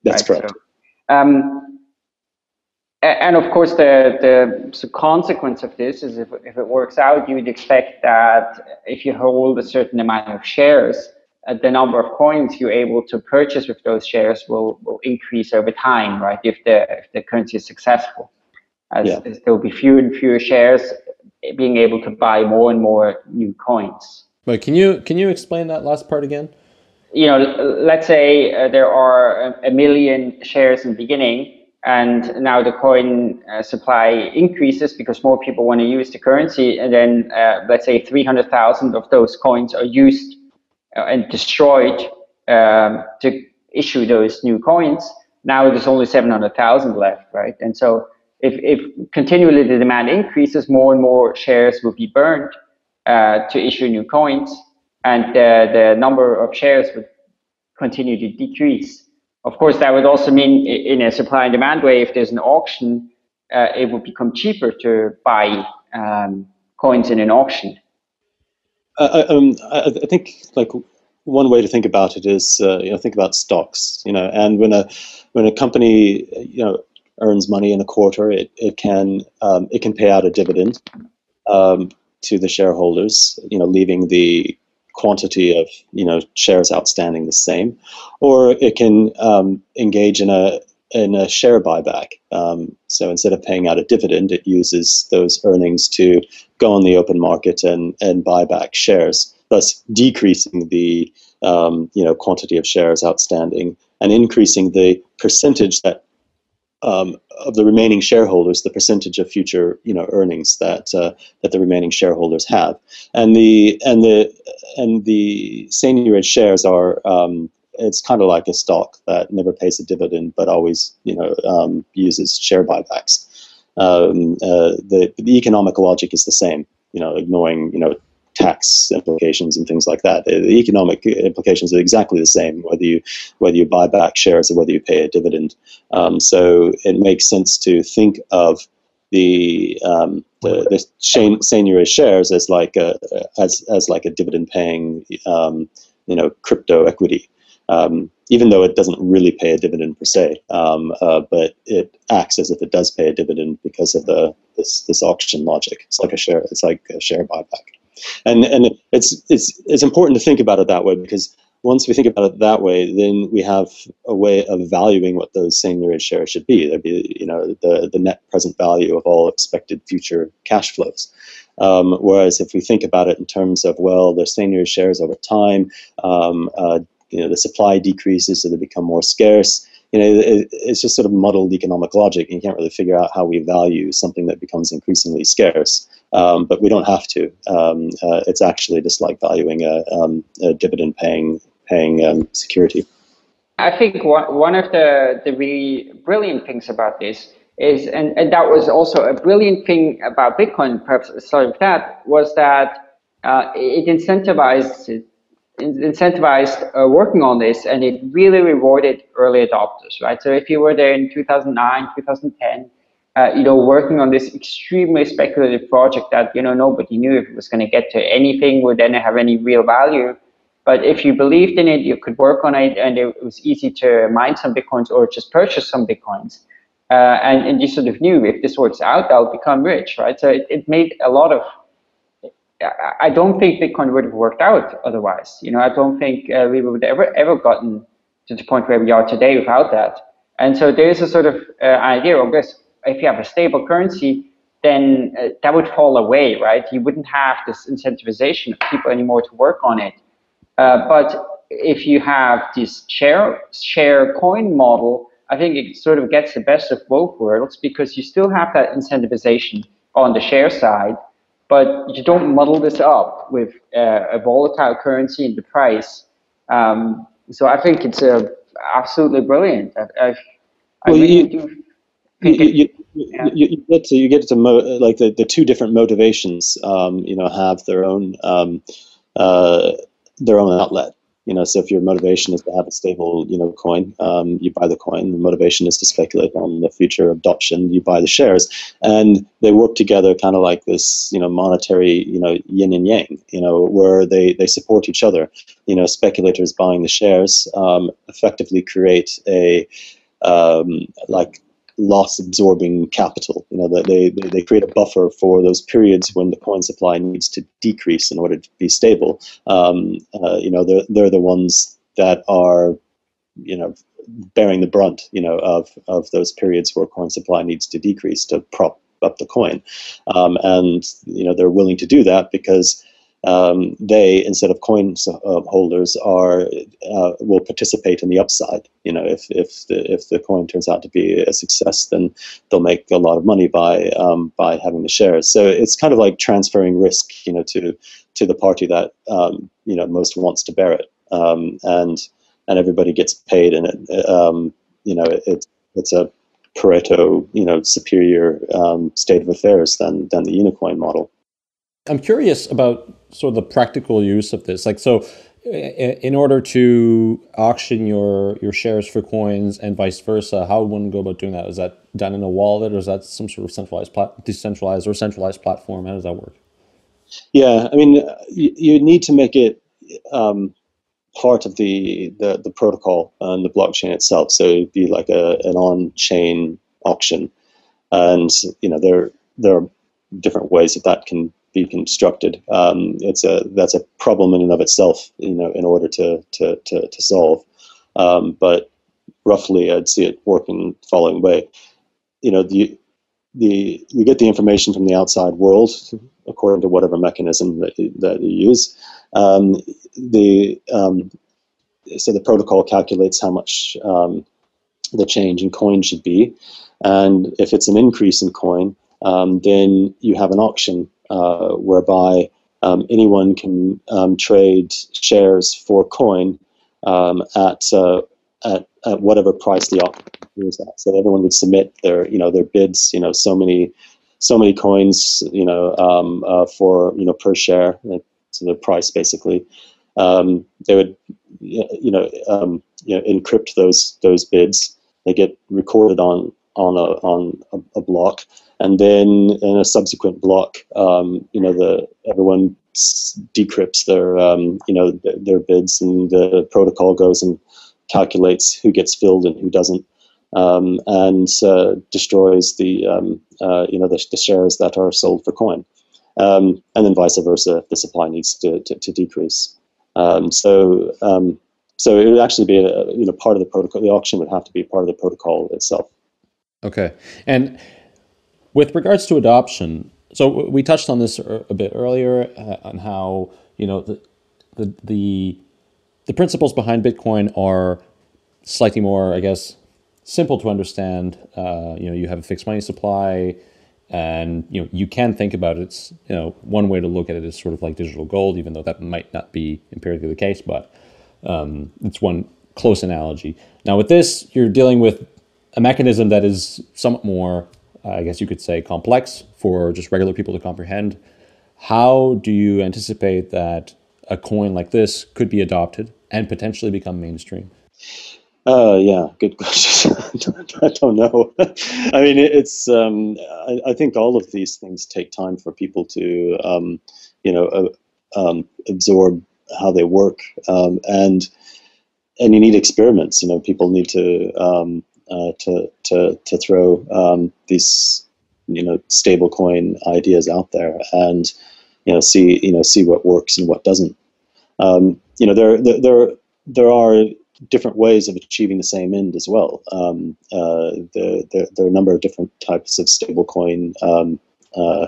That's right? correct. So, um, and of course, the, the consequence of this is if, if it works out, you would expect that if you hold a certain amount of shares, uh, the number of coins you're able to purchase with those shares will, will increase over time, right? If the, if the currency is successful. As, yeah. as there will be fewer and fewer shares being able to buy more and more new coins. Wait, can you can you explain that last part again? you know, let's say uh, there are a million shares in the beginning, and now the coin uh, supply increases because more people want to use the currency, and then uh, let's say 300,000 of those coins are used uh, and destroyed um, to issue those new coins. Now there's only 700,000 left, right? And so if, if continually the demand increases, more and more shares will be burned uh, to issue new coins and uh, the number of shares would continue to decrease. Of course, that would also mean in a supply and demand way, if there's an auction, uh, it would become cheaper to buy um, coins in an auction. Uh, um, I, I, think like one way to think about it is uh, you know think about stocks you know and when a when a company you know earns money in a quarter it, it can um, it can pay out a dividend um, to the shareholders you know leaving the quantity of you know shares outstanding the same, or it can um, engage in a in a share buyback. Um, so instead of paying out a dividend, it uses those earnings to go on the open market and and buy back shares, thus decreasing the um, you know quantity of shares outstanding and increasing the percentage that um, of the remaining shareholders, the percentage of future you know earnings that uh, that the remaining shareholders have, and the and the and the seigniorage shares are um, it's kind of like a stock that never pays a dividend but always you know um, uses share buybacks. Um, uh, the the economic logic is the same, you know, ignoring you know tax implications and things like that. The economic implications are exactly the same whether you whether you buy back shares or whether you pay a dividend. Um, so it makes sense to think of the um, the, the seigniorage shares as like a as as like a dividend paying um, you know crypto equity. Um, even though it doesn't really pay a dividend per se, um, uh, but it acts as if it does pay a dividend because of the this this auction logic. It's like a share. It's like a share buyback and and it's it's it's important to think about it that way because once we think about it that way, then we have a way of valuing what those seigniorage shares should be. There'd be, you know, the, the net present value of all expected future cash flows. Um, whereas if we think about it in terms of, well, the seigniorage shares over time, um, uh, you know, the supply decreases, so they become more scarce. You know, it, it's just sort of muddled economic logic. And you can't really figure out how we value something that becomes increasingly scarce um, but we don't have to. Um, uh, it's actually just like valuing a, um, a dividend paying paying um, security. I think one, one of the, the really brilliant things about this is, and, and that was also a brilliant thing about Bitcoin, perhaps sorry with that, was that uh, it incentivized incentivized uh, working on this and it really rewarded early adopters, right? So if you were there in 2009, 2010, uh, you know, working on this extremely speculative project that, you know, nobody knew if it was going to get to anything, would then have any real value. But if you believed in it, you could work on it, and it was easy to mine some bitcoins or just purchase some bitcoins. Uh, and, and you sort of knew if this works out, I'll become rich, right? So it, it made a lot of. I don't think Bitcoin would have worked out otherwise. You know, I don't think uh, we would ever ever gotten to the point where we are today without that. And so there is a sort of uh, idea of this: if you have a stable currency, then uh, that would fall away, right? You wouldn't have this incentivization of people anymore to work on it. Uh, but if you have this share share coin model, I think it sort of gets the best of both worlds because you still have that incentivization on the share side, but you don't muddle this up with uh, a volatile currency in the price. Um, so I think it's uh, absolutely brilliant. I, I, I well, really you, do you, you, you, you, get to you get to mo- like the, the two different motivations. Um, you know, have their own um, uh, their own outlet. You know, so if your motivation is to have a stable, you know, coin, um, you buy the coin. The motivation is to speculate on the future adoption. You buy the shares, and they work together, kind of like this, you know, monetary, you know, yin and yang. You know, where they they support each other. You know, speculators buying the shares um, effectively create a um, like loss absorbing capital. You know, they, they, they create a buffer for those periods when the coin supply needs to decrease in order to be stable. Um, uh, you know, they're, they're the ones that are, you know, bearing the brunt, you know, of, of those periods where coin supply needs to decrease to prop up the coin. Um, and, you know, they're willing to do that because um, they, instead of coin uh, holders, are uh, will participate in the upside. You know, if if the if the coin turns out to be a success, then they'll make a lot of money by um, by having the shares. So it's kind of like transferring risk, you know, to to the party that um, you know most wants to bear it, um, and and everybody gets paid, and it um, you know it, it's a Pareto, you know, superior um, state of affairs than than the Unicoin model. I'm curious about sort of the practical use of this. Like, so in order to auction your your shares for coins and vice versa, how would one go about doing that? Is that done in a wallet, or is that some sort of centralized, plat- decentralized, or centralized platform? How does that work? Yeah, I mean, you, you need to make it um, part of the, the the protocol and the blockchain itself. So it'd be like a an on-chain auction, and you know there there are different ways that that can be constructed. Um, it's a that's a problem in and of itself, you know, in order to to to, to solve. Um, but roughly, I'd see it working the following way. You know, the the you get the information from the outside world according to whatever mechanism that you, that you use. Um, the um, so the protocol calculates how much um, the change in coin should be, and if it's an increase in coin, um, then you have an auction uh, whereby um, anyone can um, trade shares for coin um, at, uh, at at whatever price the auction is at. So everyone would submit their you know their bids. You know so many so many coins. You know um, uh, for you know per share. So the price basically. Um, they would you know um, you know encrypt those those bids. They get recorded on on a on a, a block and then in a subsequent block, um, you know, the everyone decrypts their um, you know their, their, bids, and the protocol goes and calculates who gets filled and who doesn't, um, and uh, destroys the um, uh, you know the, the, shares that are sold for coin, um, and then vice versa if the supply needs to to, to decrease. Um, so so it would actually be a, you know part of the protocol. The auction would have to be part of the protocol itself. Okay, and with regards to adoption, so we touched on this a bit earlier uh, on how you know the, the the the principles behind Bitcoin are slightly more, I guess, simple to understand. Uh, you know, you have a fixed money supply, and you know you can think about it. It's you know one way to look at it is sort of like digital gold, even though that might not be empirically the case, but um, it's one close analogy. Now with this, you're dealing with a mechanism that is somewhat more I guess you could say, complex for just regular people to comprehend. How do you anticipate that a coin like this could be adopted and potentially become mainstream? Uh, yeah, good *laughs* question. I don't know. I mean, it's. Um, I, I, think all of these things take time for people to, um, you know, uh, um, absorb how they work, um, and and you need experiments. You know, people need to um, uh, to to to throw um, these you know stablecoin ideas out there and you know see you know see what works and what doesn't. Um, you know there, there there are different ways of achieving the same end as well. Um, uh, the, the, there are a number of different types of stablecoin, um, uh,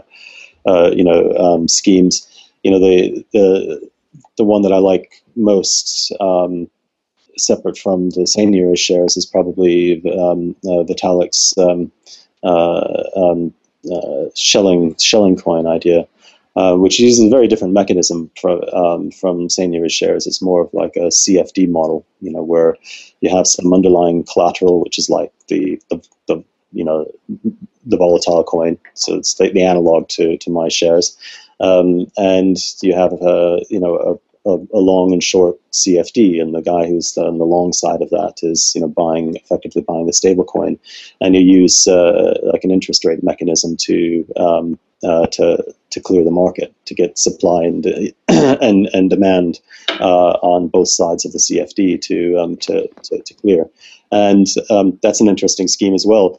uh, you know, um, schemes. You know, the the the one that I like most, um, separate from the seigniorage shares, is probably um, uh, Vitalik's um, uh, um, uh, Schelling shelling coin idea. Uh, which uses a very different mechanism from um, from seigniorage shares. It's more of like a CFD model, you know, where you have some underlying collateral, which is like the the, the you know the volatile coin. So it's the, the analog to to my shares, um, and you have a you know a, a, long and short CFD, and the guy who's on the long side of that is you know buying effectively buying the stable coin, and you use uh, like an interest rate mechanism to um, uh, to to clear the market to get supply and *clears throat* and, and demand uh, on both sides of the CFD to um, to, to, to, clear, and um, that's an interesting scheme as well.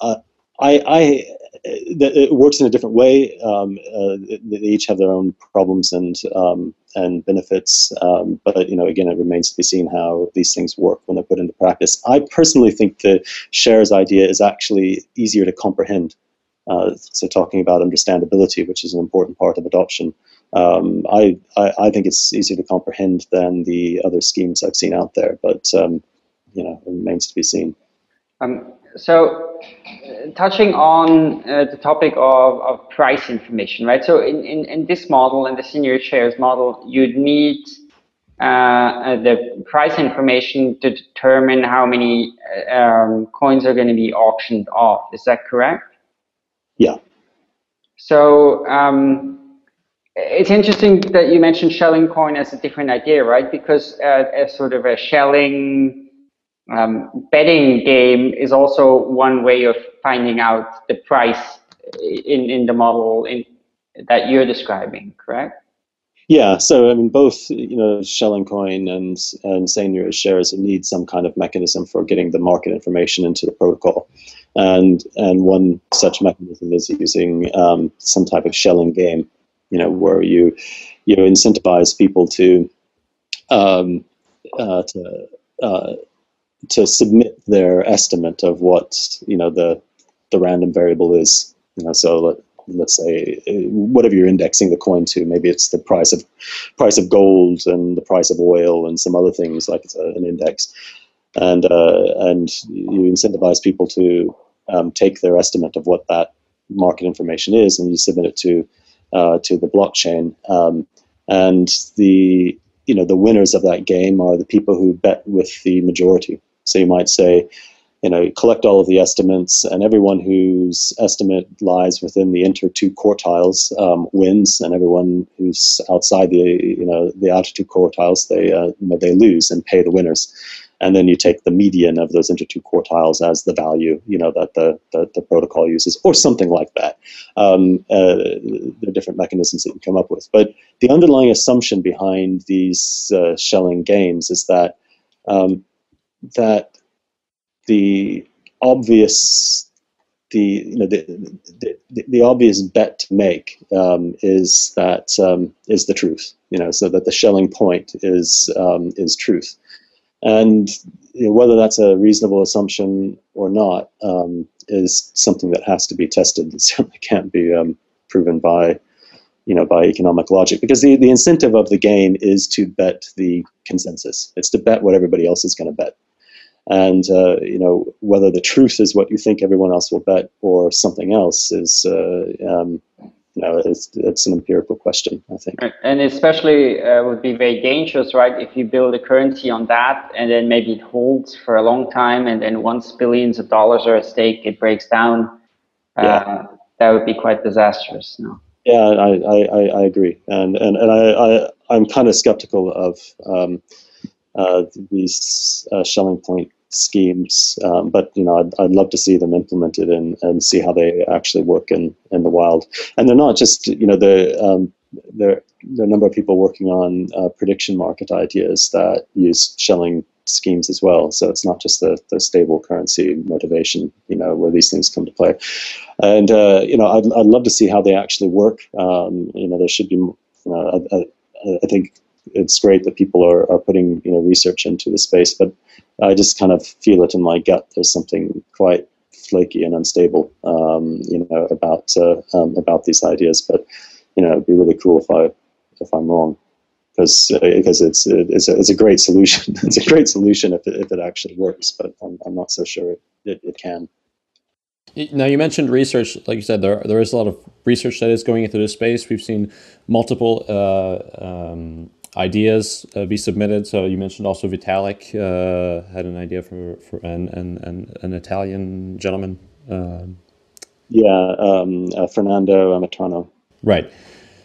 Uh, I, I it works in a different way. Um, uh, they each have their own problems and um, and benefits, um, but you know, again, it remains to be seen how these things work when they're put into practice. I personally think the shares idea is actually easier to comprehend uh, so talking about understandability, which is an important part of adoption, um, I, I, I, think it's easier to comprehend than the other schemes I've seen out there, but um, you know, it remains to be seen. Um, so, touching on uh, the topic of, of price information, right? So, in, in, in this model, in the seigniorage shares model, you'd need uh, uh, the price information to determine how many uh, um, coins are going to be auctioned off. Is that correct? Yeah. So um, it's interesting that you mentioned SchellingCoin as a different idea, right? Because uh, as sort of a Schelling um, betting game is also one way of finding out the price in, in the model in, that you're describing, correct? Yeah, so I mean, both you know, SchellingCoin and and seigniorage shares need some kind of mechanism for getting the market information into the protocol, and and one such mechanism is using um, some type of Schelling game, you know, where you you incentivize people to um, uh, to uh, to submit their estimate of what you know the the random variable is. You know, so let's say whatever you're indexing the coin to maybe it's the price of price of gold and the price of oil and some other things like it's a, an index and uh, and you incentivize people to um, take their estimate of what that market information is and you submit it to uh, to the blockchain um, and the you know the winners of that game are the people who bet with the majority so you might say you know, collect all of the estimates, and everyone whose estimate lies within the inter two quartiles um, wins, and everyone who's outside the you know the outer two quartiles they uh, you know, they lose and pay the winners. And then you take the median of those inter two quartiles as the value, you know, that the, the, the protocol uses, or something like that. Um, uh, there are different mechanisms that you come up with. But the underlying assumption behind these uh, Schelling games is that um, that the obvious the you know the the, the obvious bet to make um, is that um, is the truth you know so that the Schelling point is um, is truth. And you know, whether that's a reasonable assumption or not um, is something that has to be tested. It certainly can't be um, proven by you know by economic logic because the, the incentive of the game is to bet the consensus. It's to bet what everybody else is going to bet and uh, you know whether the truth is what you think everyone else will bet or something else is uh, um, you know it's, it's an empirical question i think. And especially uh, would be very dangerous right if you build a currency on that and then maybe it holds for a long time and then once billions of dollars are at stake it breaks down. Uh, yeah. that would be quite disastrous no? Yeah i i, I agree. And and, and i, I i'm kind of skeptical of um, these uh, Schelling point schemes. Um, but you know, I'd, I'd love to see them implemented and, and see how they actually work in, in the wild. And they're not just you know the um, there there are a number of people working on uh, prediction market ideas that use Schelling schemes as well. So it's not just the, the stable currency motivation, you know, where these things come to play. And uh, you know, I'd, I'd love to see how they actually work. Um, you know, there should be, you know, I, I, I think it's great that people are, are putting you know research into the space, but I just kind of feel it in my gut. There's something quite flaky and unstable, um, you know, about uh, um, about these ideas. But you know, it'd be really cool if I if I'm wrong, because uh, because it's it's a, it's a great solution. *laughs* it's a great solution if it, if it actually works, but I'm, I'm not so sure it, it, it can. Now you mentioned research, like you said, there there is a lot of research that is going into this space. We've seen multiple uh, um, ideas uh, be submitted. So you mentioned also Vitalik uh, had an idea for for an an, an Italian gentleman. Um, yeah, um, uh, Fernando Ametrano. Right.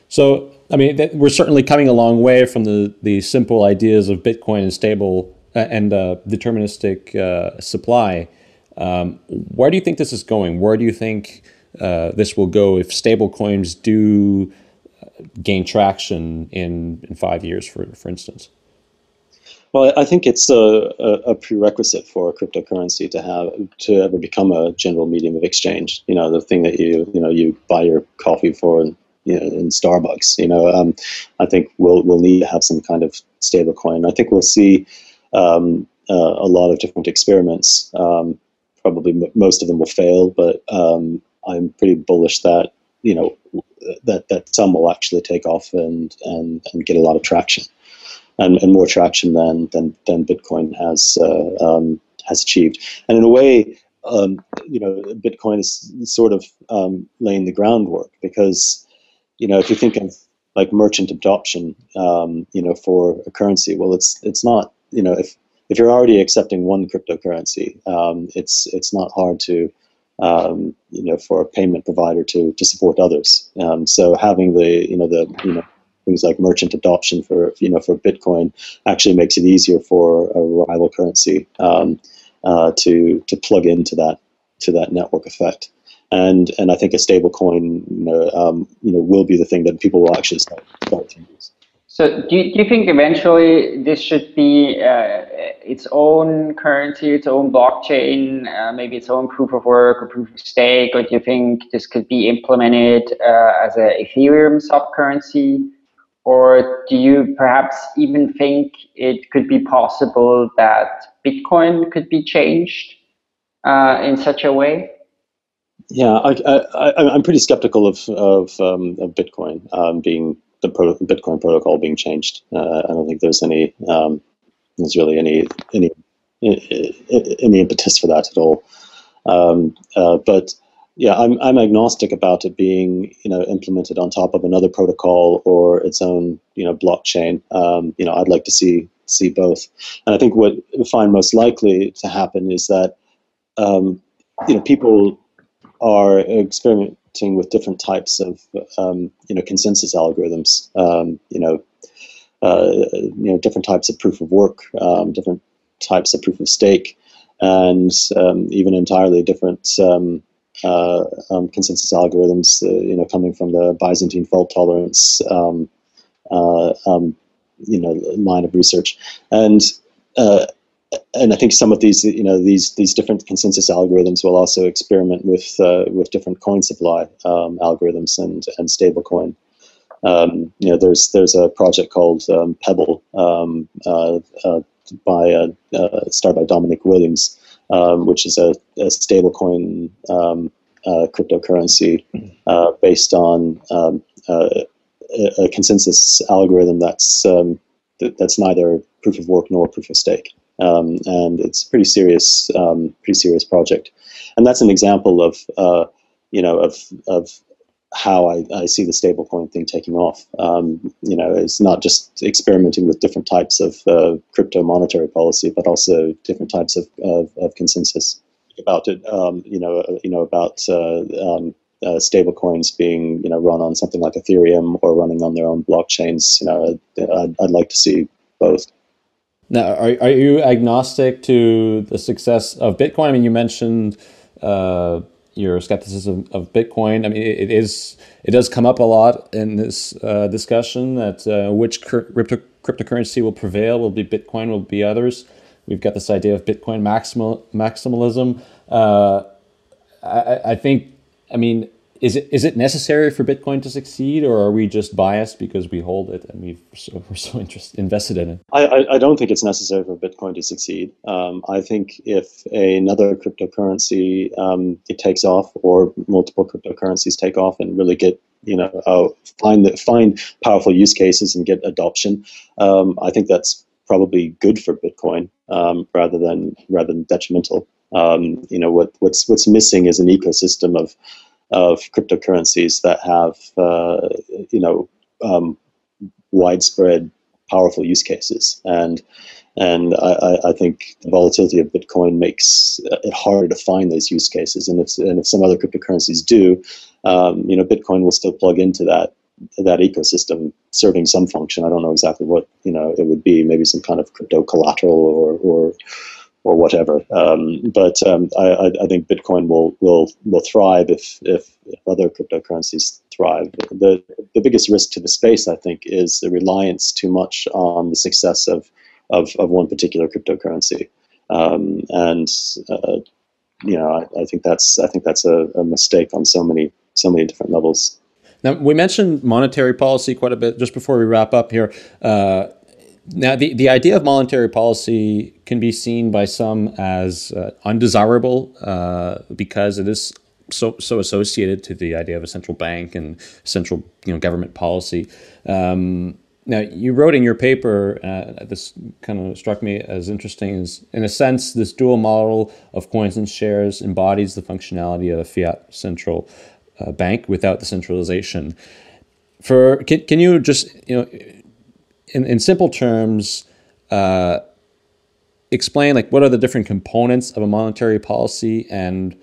So I mean, th- we're certainly coming a long way from the the simple ideas of Bitcoin and stable uh, and uh, deterministic supply um, where do you think this is going? Where do you think uh, this will go if stable coins do uh, gain traction in, in five years, for, for instance? Well, I think it's a, a, prerequisite for a cryptocurrency to have to ever become a general medium of exchange. You know, the thing that you you know you buy your coffee for in, you know, in Starbucks. You know, um, I think we'll we'll need to have some kind of stablecoin. I think we'll see um, uh, a lot of different experiments. Um, probably m- most of them will fail, but um, I'm pretty bullish that you know that that some will actually take off and and, and get a lot of traction, and, and more traction than than than Bitcoin has uh, um, has achieved. And in a way, um, you know, Bitcoin is sort of um, laying the groundwork because you know if you think of like merchant adoption, um, you know, for a currency, well, it's it's not you know if if you're already accepting one cryptocurrency, um, it's it's not hard to um, you know for a payment provider to to support others. Um, so having the you know the you know things like merchant adoption for you know for Bitcoin actually makes it easier for a rival currency um, uh, to to plug into that to that network effect. And and I think a stable coin you know um, you know will be the thing that people will actually start, start to use. So do you, do you think eventually this should be uh, its own currency, its own blockchain, uh, maybe its own proof of work or proof of stake, or do you think this could be implemented uh, as an Ethereum subcurrency? Or do you perhaps even think it could be possible that Bitcoin could be changed uh, in such a way? Yeah, I, am pretty skeptical of, of, um, of Bitcoin um, being the pro- Bitcoin protocol being changed. Uh, I don't think there's any um, there's really any any any impetus for that at all. Um, uh, but yeah, I'm I'm agnostic about it being you know implemented on top of another protocol or its own you know blockchain. Um, you know, I'd like to see see both. And I think what we find most likely to happen is that um, you know people are experiment with different types of um, you know consensus algorithms. Um, you know, uh, you know different types of proof of work, um, different types of proof of stake, and um, even entirely different um, uh, um, consensus algorithms. Uh, you know, coming from the Byzantine fault tolerance. Uh, you know, line of research, and uh, and I think some of these, you know, these these different consensus algorithms will also experiment with uh, with different coin supply um, algorithms and and stablecoin. Um, you know, there's there's a project called um, Pebble um, uh, uh, by uh, uh, started by Dominic Williams, um, which is a, a stablecoin um, uh, cryptocurrency based on a, a, consensus algorithm that's that's neither proof of work nor proof of stake um, and it's a pretty serious, um, pretty serious project. And that's an example of, uh, you know, of of how I, I see the stablecoin thing taking off. Um, you know, it's not just experimenting with different types of uh, crypto monetary policy, but also different types of, of, of consensus about it. Um, you know, uh, you know about uh, um, uh, stable coins being you know run on something like Ethereum or running on their own blockchains. You know, I'd, I'd like to see both. Now, are, are you agnostic to the success of Bitcoin? I mean, you mentioned uh, your skepticism of Bitcoin. I mean, it, is it does come up a lot in this uh, discussion that uh, which crypto, cryptocurrency will prevail? Will be Bitcoin? Will be others? We've got this idea of Bitcoin maximal maximalism. Uh, I, I think. I mean, is it is it necessary for Bitcoin to succeed, or are we just biased because we hold it and we've so, *laughs* we're so interested invested in it? I, I, I don't think it's necessary for Bitcoin to succeed. Um, I think if another cryptocurrency um, it takes off, or multiple cryptocurrencies take off and really get you know uh, find the, find powerful use cases and get adoption, um, I think that's probably good for Bitcoin um, rather than rather than detrimental. Um, you know what what's what's missing is an ecosystem of of cryptocurrencies that have uh, you know um, widespread powerful use cases and and I, I, think the volatility of Bitcoin makes it harder to find those use cases. And if, and if some other cryptocurrencies do, um, you know, Bitcoin will still plug into that that ecosystem, serving some function. I don't know exactly what you know it would be. Maybe some kind of crypto collateral or or or whatever. Um, but um, I, I, think Bitcoin will will will thrive if, if, other cryptocurrencies thrive. The the biggest risk to the space, I think, is the reliance too much on the success of of, of one particular cryptocurrency. Um, and uh, you know, I, I, think that's I think that's a, a mistake on so many so many different levels. Now, we mentioned monetary policy quite a bit just before we wrap up here. Uh, now, the, the idea of monetary policy can be seen by some as uh, undesirable uh, because it is so so associated to the idea of a central bank and central you know government policy. Um, now, you wrote in your paper, uh, this kind of struck me as interesting, is in a sense, this dual model of coins and shares embodies the functionality of a fiat central uh, bank without the centralization. For can, can you just you know in, in simple terms, uh, explain like what are the different components of a monetary policy? And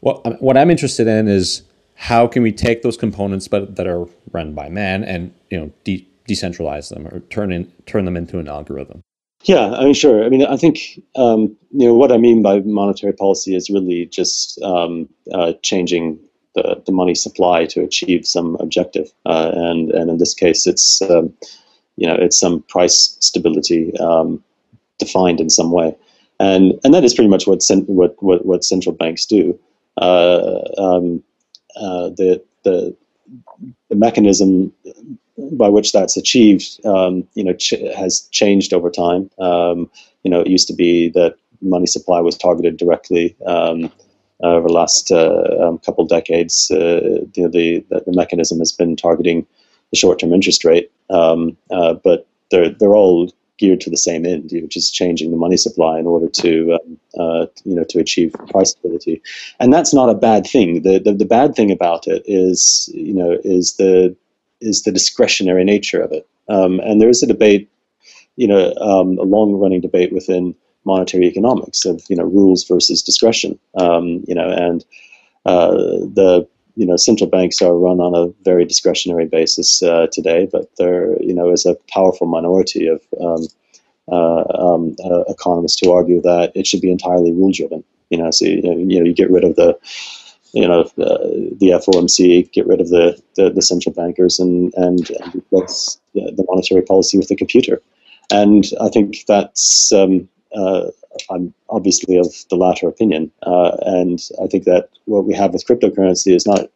what what I'm interested in is how can we take those components but that are run by man and you know de- decentralize them or turn in turn them into an algorithm. Yeah i mean sure. I mean i think um, you know what i mean by monetary policy is really just um, uh, changing the, the money supply to achieve some objective. Uh, and and in this case it's um, you know it's some price stability um, defined in some way, and and that is pretty much what what, what what central banks do. Uh, um, uh, the the the mechanism by which that's achieved, um, you know, ch- has changed over time. Um, you know, it used to be that money supply was targeted directly. Um, over the last uh, um, couple decades, uh, you the, the mechanism has been targeting the short-term interest rate, um, uh, but they're they're all geared to the same end, which is changing the money supply in order to um, uh, you know to achieve price stability, and that's not a bad thing. The, the the bad thing about it is you know is the is the discretionary nature of it, um, and there is a debate, you know, um, a long-running debate within monetary economics of you know rules versus discretion, um, you know, and uh, the you know, central banks are run on a very discretionary basis uh, today, but there, you know, is a powerful minority of um, uh, um, uh, economists who argue that it should be entirely rule driven. You know, so you you, know, you get rid of the, you know, the, the FOMC, get rid of the, the, the central bankers, and and, and replace the, the, monetary policy with the computer. And I think that's um, uh, I'm obviously of the latter opinion, uh, and I think that what we have with cryptocurrency is not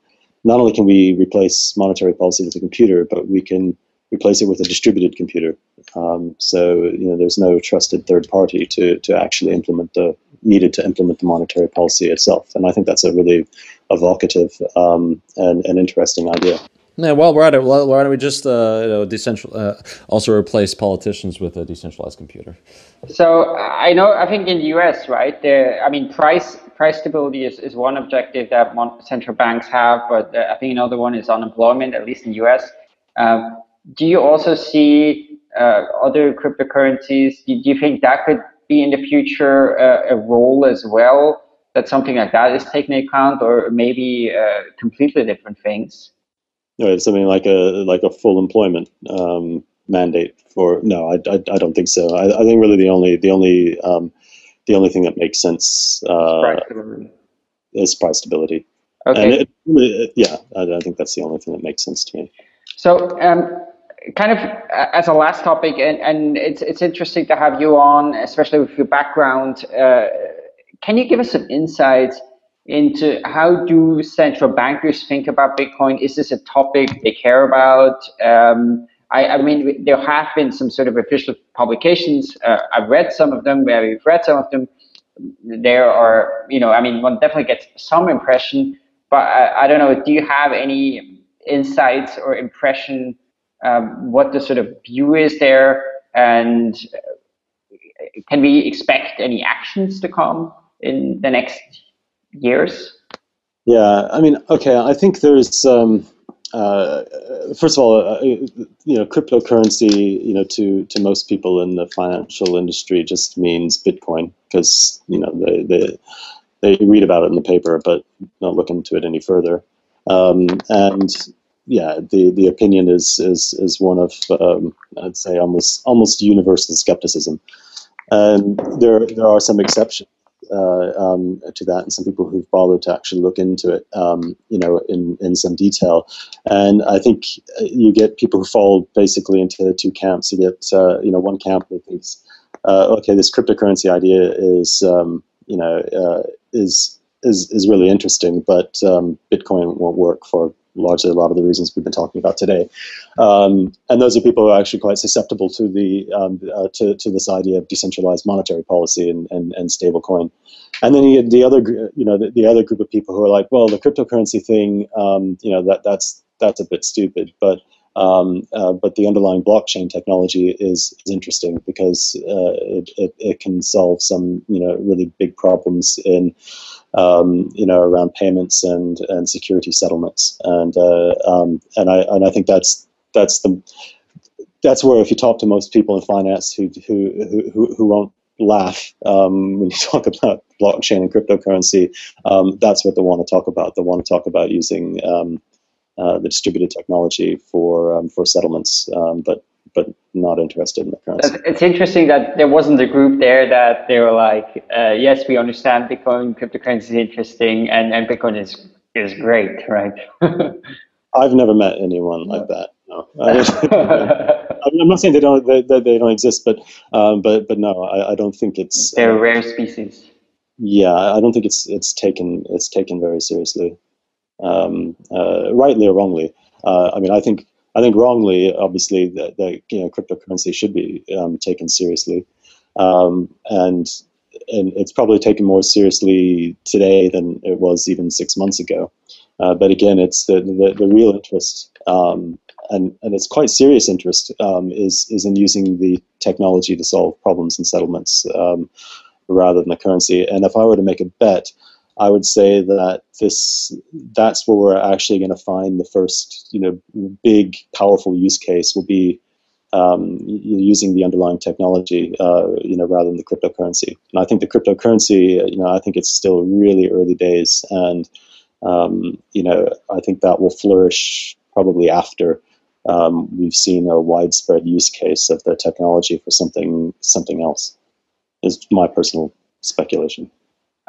not only can we replace monetary policy with a computer, but we can replace it with a distributed computer. Um, so you know, there's no trusted third party to to actually implement the needed to implement the monetary policy itself, and I think that's a really evocative um, and, and interesting idea. Yeah, well, why don't, why don't we just uh, you know, decentral, uh, also replace politicians with a decentralized computer? So I know, I think in the US, right, there, I mean, price price stability is, is one objective that central banks have, but uh, I think another one is unemployment, at least in the US. Um, do you also see uh, other cryptocurrencies? Do, do, you think that could be in the future uh, a role as well? That something like that is taken into account, or maybe uh, completely different things? Know, something like a like a full employment um, mandate for no, I, I, I, don't think so. I, I think really the only the only um, the only thing that makes sense uh, is price stability. Okay. And it, yeah, I, I, think that's the only thing that makes sense to me. So, um, kind of as a last topic, and, and it's it's interesting to have you on, especially with your background. Uh, can you give us some insights into how do central bankers think about Bitcoin? Is this a topic they care about? Um, I, I, mean, there have been some sort of official publications. Uh, I've read some of them, where we've read some of them. There are, you know, I mean, one definitely gets some impression, but I, I don't know. Do you have any insights or impression um, what the sort of view is there, and uh, can we expect any actions to come in the next years? Yeah, I mean, okay, I think there's. Um, uh, first of all, uh, you know, cryptocurrency, you know, to, to most people in the financial industry just means Bitcoin because you know they, they they read about it in the paper, but not look into it any further. Um, and yeah, the, the opinion is is is one of um, I'd say almost almost universal skepticism. And there there are some exceptions uh, um, to that, and some people who've bothered to actually look into it, um, you know, in, in some detail. And I think you get people who fall basically into two camps. You get, uh, you know, one camp that thinks, uh, okay, this cryptocurrency idea is, um, you know, uh, is is is really interesting, but um, Bitcoin won't work for largely a lot of the reasons we've been talking about today. Um, and those are people who are actually quite susceptible to the um, uh, to, to this idea of decentralized monetary policy and, and, and stable coin. And then you the other you know the, the, other group of people who are like, well, the cryptocurrency thing, um, you know that that's that's a bit stupid, but um, uh, but the underlying blockchain technology is, is interesting because uh, it, it, it, can solve some you know really big problems in um, you know, around payments and, and security settlements. And uh, um, and I and I think that's that's the that's where if you talk to most people in finance who who who, who won't laugh um, when you *laughs* talk about blockchain and cryptocurrency, um, that's what they want to talk about. They want to talk about using um, uh, the distributed technology for um, for settlements, but but not interested in the currency. It's interesting that there wasn't a group there that they were like, uh, yes, we understand Bitcoin, cryptocurrency is interesting, and, and Bitcoin is is great, right? *laughs* I've never met anyone like that. No. *laughs* I'm not saying they don't they, they don't exist, but um, but but no, I, I don't think it's they're uh, rare species. Yeah, I don't think it's it's taken it's taken very seriously, um, uh, rightly or wrongly. Uh, I mean, I think I think wrongly, obviously, that, that you know cryptocurrency should be um, taken seriously, um, and and it's probably taken more seriously today than it was even six months ago. Uh, but again, it's the the, the real interest, um, and and it's quite serious interest, um, is is in using the technology to solve problems and settlements um, rather than the currency. And if I were to make a bet, I would say that this that's where we're actually going to find the first, you know, big powerful use case will be um, using the underlying technology, uh, you know, rather than the cryptocurrency. And I think the cryptocurrency, you know, I think it's still really early days, and um, you know, I think that will flourish probably after um, we've seen a widespread use case of the technology for something something else. Is my personal speculation.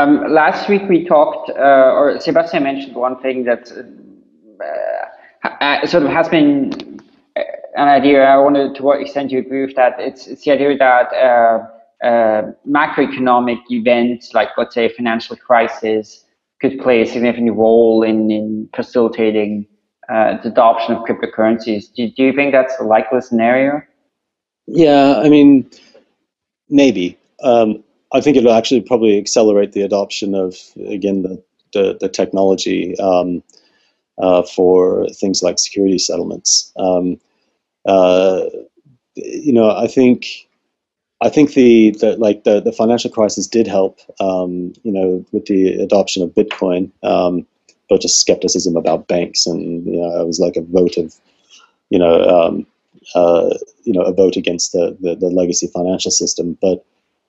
Um, last week we talked, uh, or Sebastian mentioned one thing that uh, uh, sort of has been uh, an idea. I wonder to what extent you agree with that. It's, it's the idea that uh, uh, macroeconomic events, like let's say a financial crisis, could play a significant role in, in facilitating the adoption of cryptocurrencies. Do, do you think that's a likely scenario? Yeah, I mean, maybe. Um, I think it'll actually probably accelerate the adoption of again the the, the technology um, uh, for things like security settlements. Um, uh, you know, I think I think the, the like the, the financial crisis did help. Um, you know, with the adoption of Bitcoin, um, but just skepticism about banks, and you know, it was like a vote of, you know, um, uh, you know, a vote against the, the, the legacy financial system, but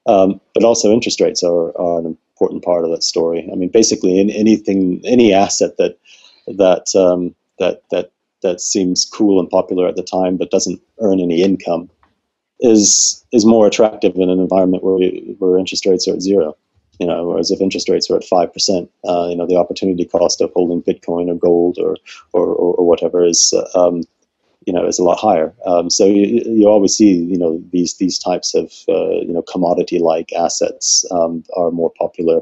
um, but also interest rates are, are an important part of that story. I mean, basically, in anything, any asset that that um, that that that seems cool and popular at the time, but doesn't earn any income, is is more attractive in an environment where we, where interest rates are at zero. You know, whereas if interest rates are at five percent, uh, you know, the opportunity cost of holding Bitcoin or gold or or, or, or whatever is uh, um, you know is a lot higher. Um, so you, you, always see you know these these types of uh, you know commodity like assets um, are more popular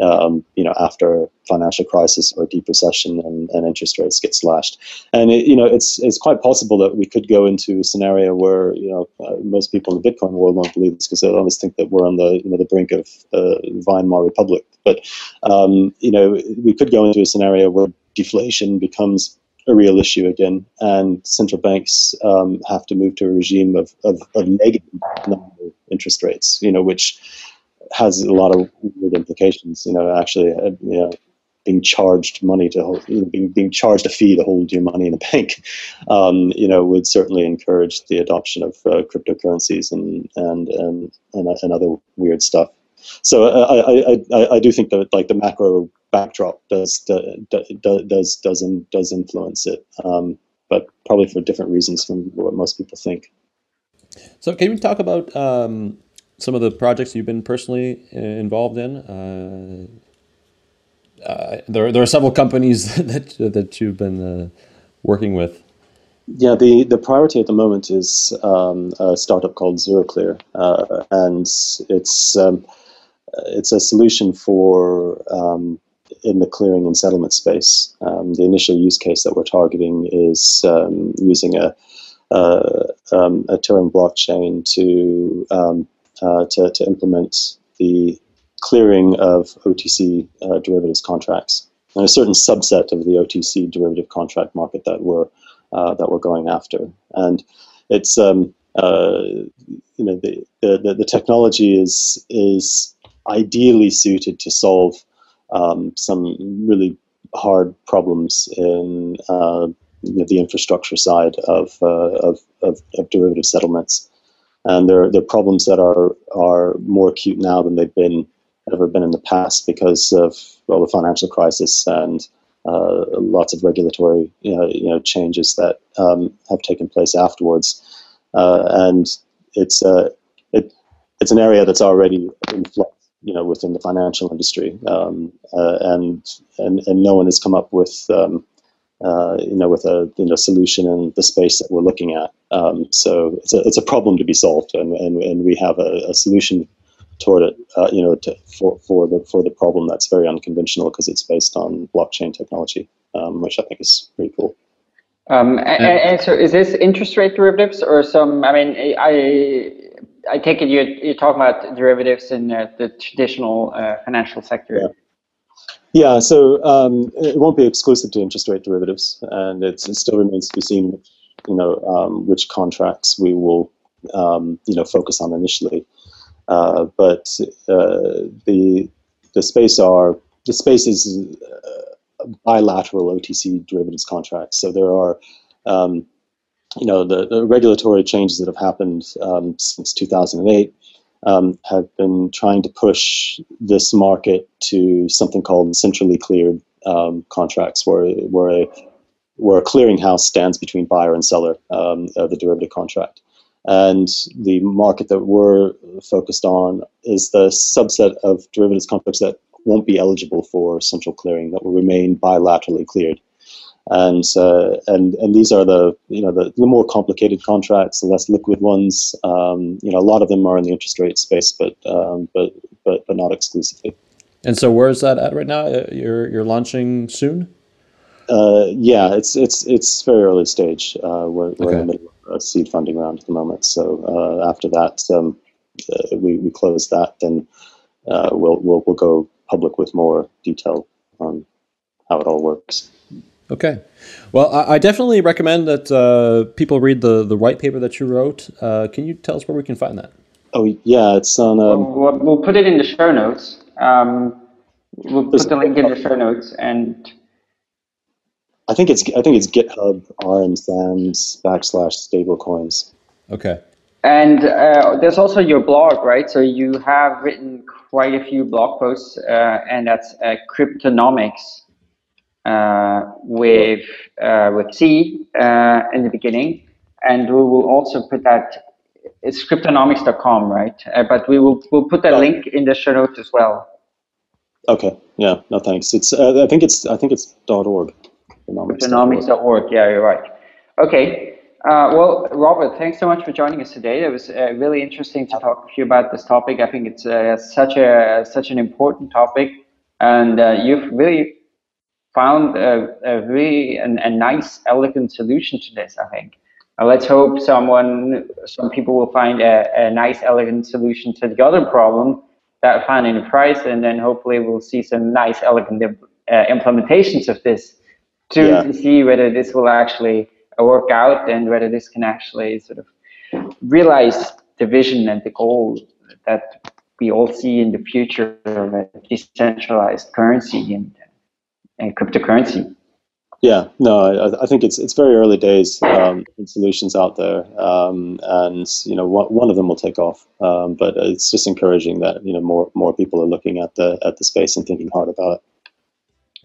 um, you know, after financial crisis or deep recession and, and interest rates get slashed. And it, you know, it's it's quite possible that we could go into a scenario where you know uh, most people in the Bitcoin world won't believe this because they always think that we're on the you know the brink of uh, Weimar Republic. But um, you know, we could go into a scenario where deflation becomes a real issue again, and central banks um, have to move to a regime of, of, of negative interest rates, you know, which has a lot of weird implications. You know, actually, uh, you know, being charged money to hold, you know, being, being charged a fee to hold your money in a *laughs* bank, um, you know, would certainly encourage the adoption of uh, cryptocurrencies and and and and, and other weird stuff. So uh, I, I, I, I do think that like the macro backdrop does does does does does influence it, um, but probably for different reasons from what most people think. So can we talk about um, some of the projects you've been personally uh, involved in? Uh, uh, there, there are several companies *laughs* that that you've been uh, working with. Yeah, the, the priority at the moment is um, a startup called ZeroClear, uh, and it's um, it's a solution for um, in the clearing and settlement space. Um, the initial use case that we're targeting is um, using a, a, um, a, Turing blockchain to, um, uh, to, to implement the clearing of OTC uh, derivatives contracts. And a certain subset of the OTC derivative contract market that we're uh, that we're going after, and it's um, uh, you know the, the the technology is is ideally suited to solve um, some really hard problems in uh, you know, the infrastructure side of, uh, of, of, of, derivative settlements. And they're, they're problems that are, are more acute now than they've been ever been in the past because of well, the financial crisis and uh, lots of regulatory you know, you know changes that um, have taken place afterwards. Uh, and it's, uh, it, it's an area that's already in flux you know within the financial industry, um, uh, and and and no one has come up with um, uh, you know with a you know solution in the space that we're looking at. Um, so it's a it's a problem to be solved, and and, and we have a, a solution toward it. Uh, you know to, for for the for the problem that's very unconventional because it's based on blockchain technology, um, which I think is pretty cool. Um, and, and, so is this interest rate derivatives or some, I mean, I, I take it you're, you're talking about derivatives in uh, the traditional uh, financial sector. Yeah. Yeah, so um, it won't be exclusive to interest rate derivatives, and it still remains to be seen, you know, um, which contracts we will, um, you know, focus on initially. Uh, but uh, the the space are the space is uh, bilateral OTC derivatives contracts. So there are um, you know, the, the, regulatory changes that have happened um, since 2008 um, have been trying to push this market to something called centrally cleared um, contracts, where where a where a clearinghouse stands between buyer and seller um, of the derivative contract. And the market that we're focused on is the subset of derivatives contracts that won't be eligible for central clearing, that will remain bilaterally cleared and uh, and and these are the you know the, the more complicated contracts, the less liquid ones. Um, you know, a lot of them are in the interest rate space, but um, but but but not exclusively. And so, where is that at right now? Uh, you're you're launching soon. Uh, yeah, it's it's it's very early stage. Uh, we're, we're okay. in the middle of a seed funding round at the moment. So uh, after that, um, uh, we we close that, then we'll we'll we'll go public with more detail on how it all works. Okay. Well, I, I definitely recommend that uh, people read the, the white paper that you wrote. Uh, can you tell us where we can find that? Oh, yeah, it's on. Um, we'll, we'll, put it in the show notes. Um, we'll put the link in the show notes and. I think it's I think it's GitHub rmsams backslash stablecoins. Okay. And uh, there's also your blog, right? So you have written quite a few blog posts, uh, and that's uh, Cryptonomics with uh, with C uh, in the beginning, and we will also put that. It's cryptonomics.com, right? but we will we'll put that link in the show notes as well. Okay. Yeah. No, thanks. It's I think it's I think it's .dot .org. Cryptonomics.org. Yeah, you're right. Okay. Uh, well, Robert, thanks so much for joining us today. It was uh, really interesting to talk to you about this topic. I think it's uh, such a such an important topic and uh, you've really found a, a really an, a nice, elegant solution to this. I think. Uh, let's hope someone, some people will find a, a nice, elegant solution to the other problem that found in the price, and then hopefully we'll see some nice, elegant uh, implementations of this to yeah. see whether this will actually work out and whether this can actually sort of realize the vision and the goal that we all see in the future of a decentralized currency and, and cryptocurrency. Yeah, no, I, I, think it's it's very early days um, solutions out there, um, and you know one, one of them will take off. Um, but it's just encouraging that you know more more people are looking at the at the space and thinking hard about it.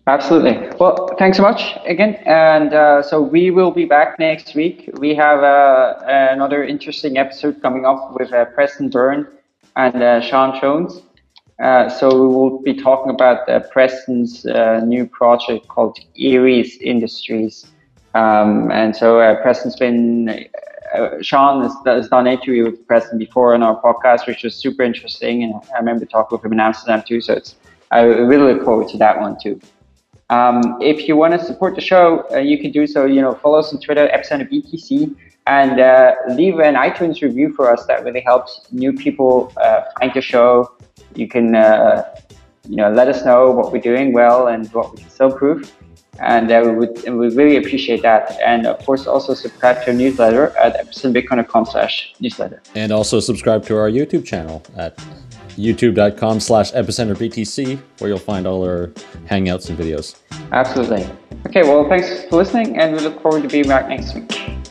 Absolutely. Well, thanks so much again. And uh, so we will be back next week. We have uh, another interesting episode coming up with uh, Preston Byrne and uh, Sean Jones. Uh, so we will be talking about uh, Preston's new project called Eris Industries. Um, and so Preston's been, Sean has, has, done an interview with Preston before on our podcast, which was super interesting. And I remember talking with him in Amsterdam too. So it's, I really look forward to that one too. Um, if you want to support the show, uh, you can do so. You know, follow us on Twitter, Epicenter BTC, and uh, leave an iTunes review for us. That really helps new people uh, find the show. You can, uh, you know, let us know what we're doing well and what we can still improve. And uh, we would and we really appreciate that. And of course, also subscribe to our newsletter at epicenterbitcoin.com slash newsletter. And also subscribe to our YouTube channel at youtube.com slash epicenterbtc, where you'll find all our hangouts and videos. Absolutely. Okay, well, thanks for listening, and we look forward to being back next week.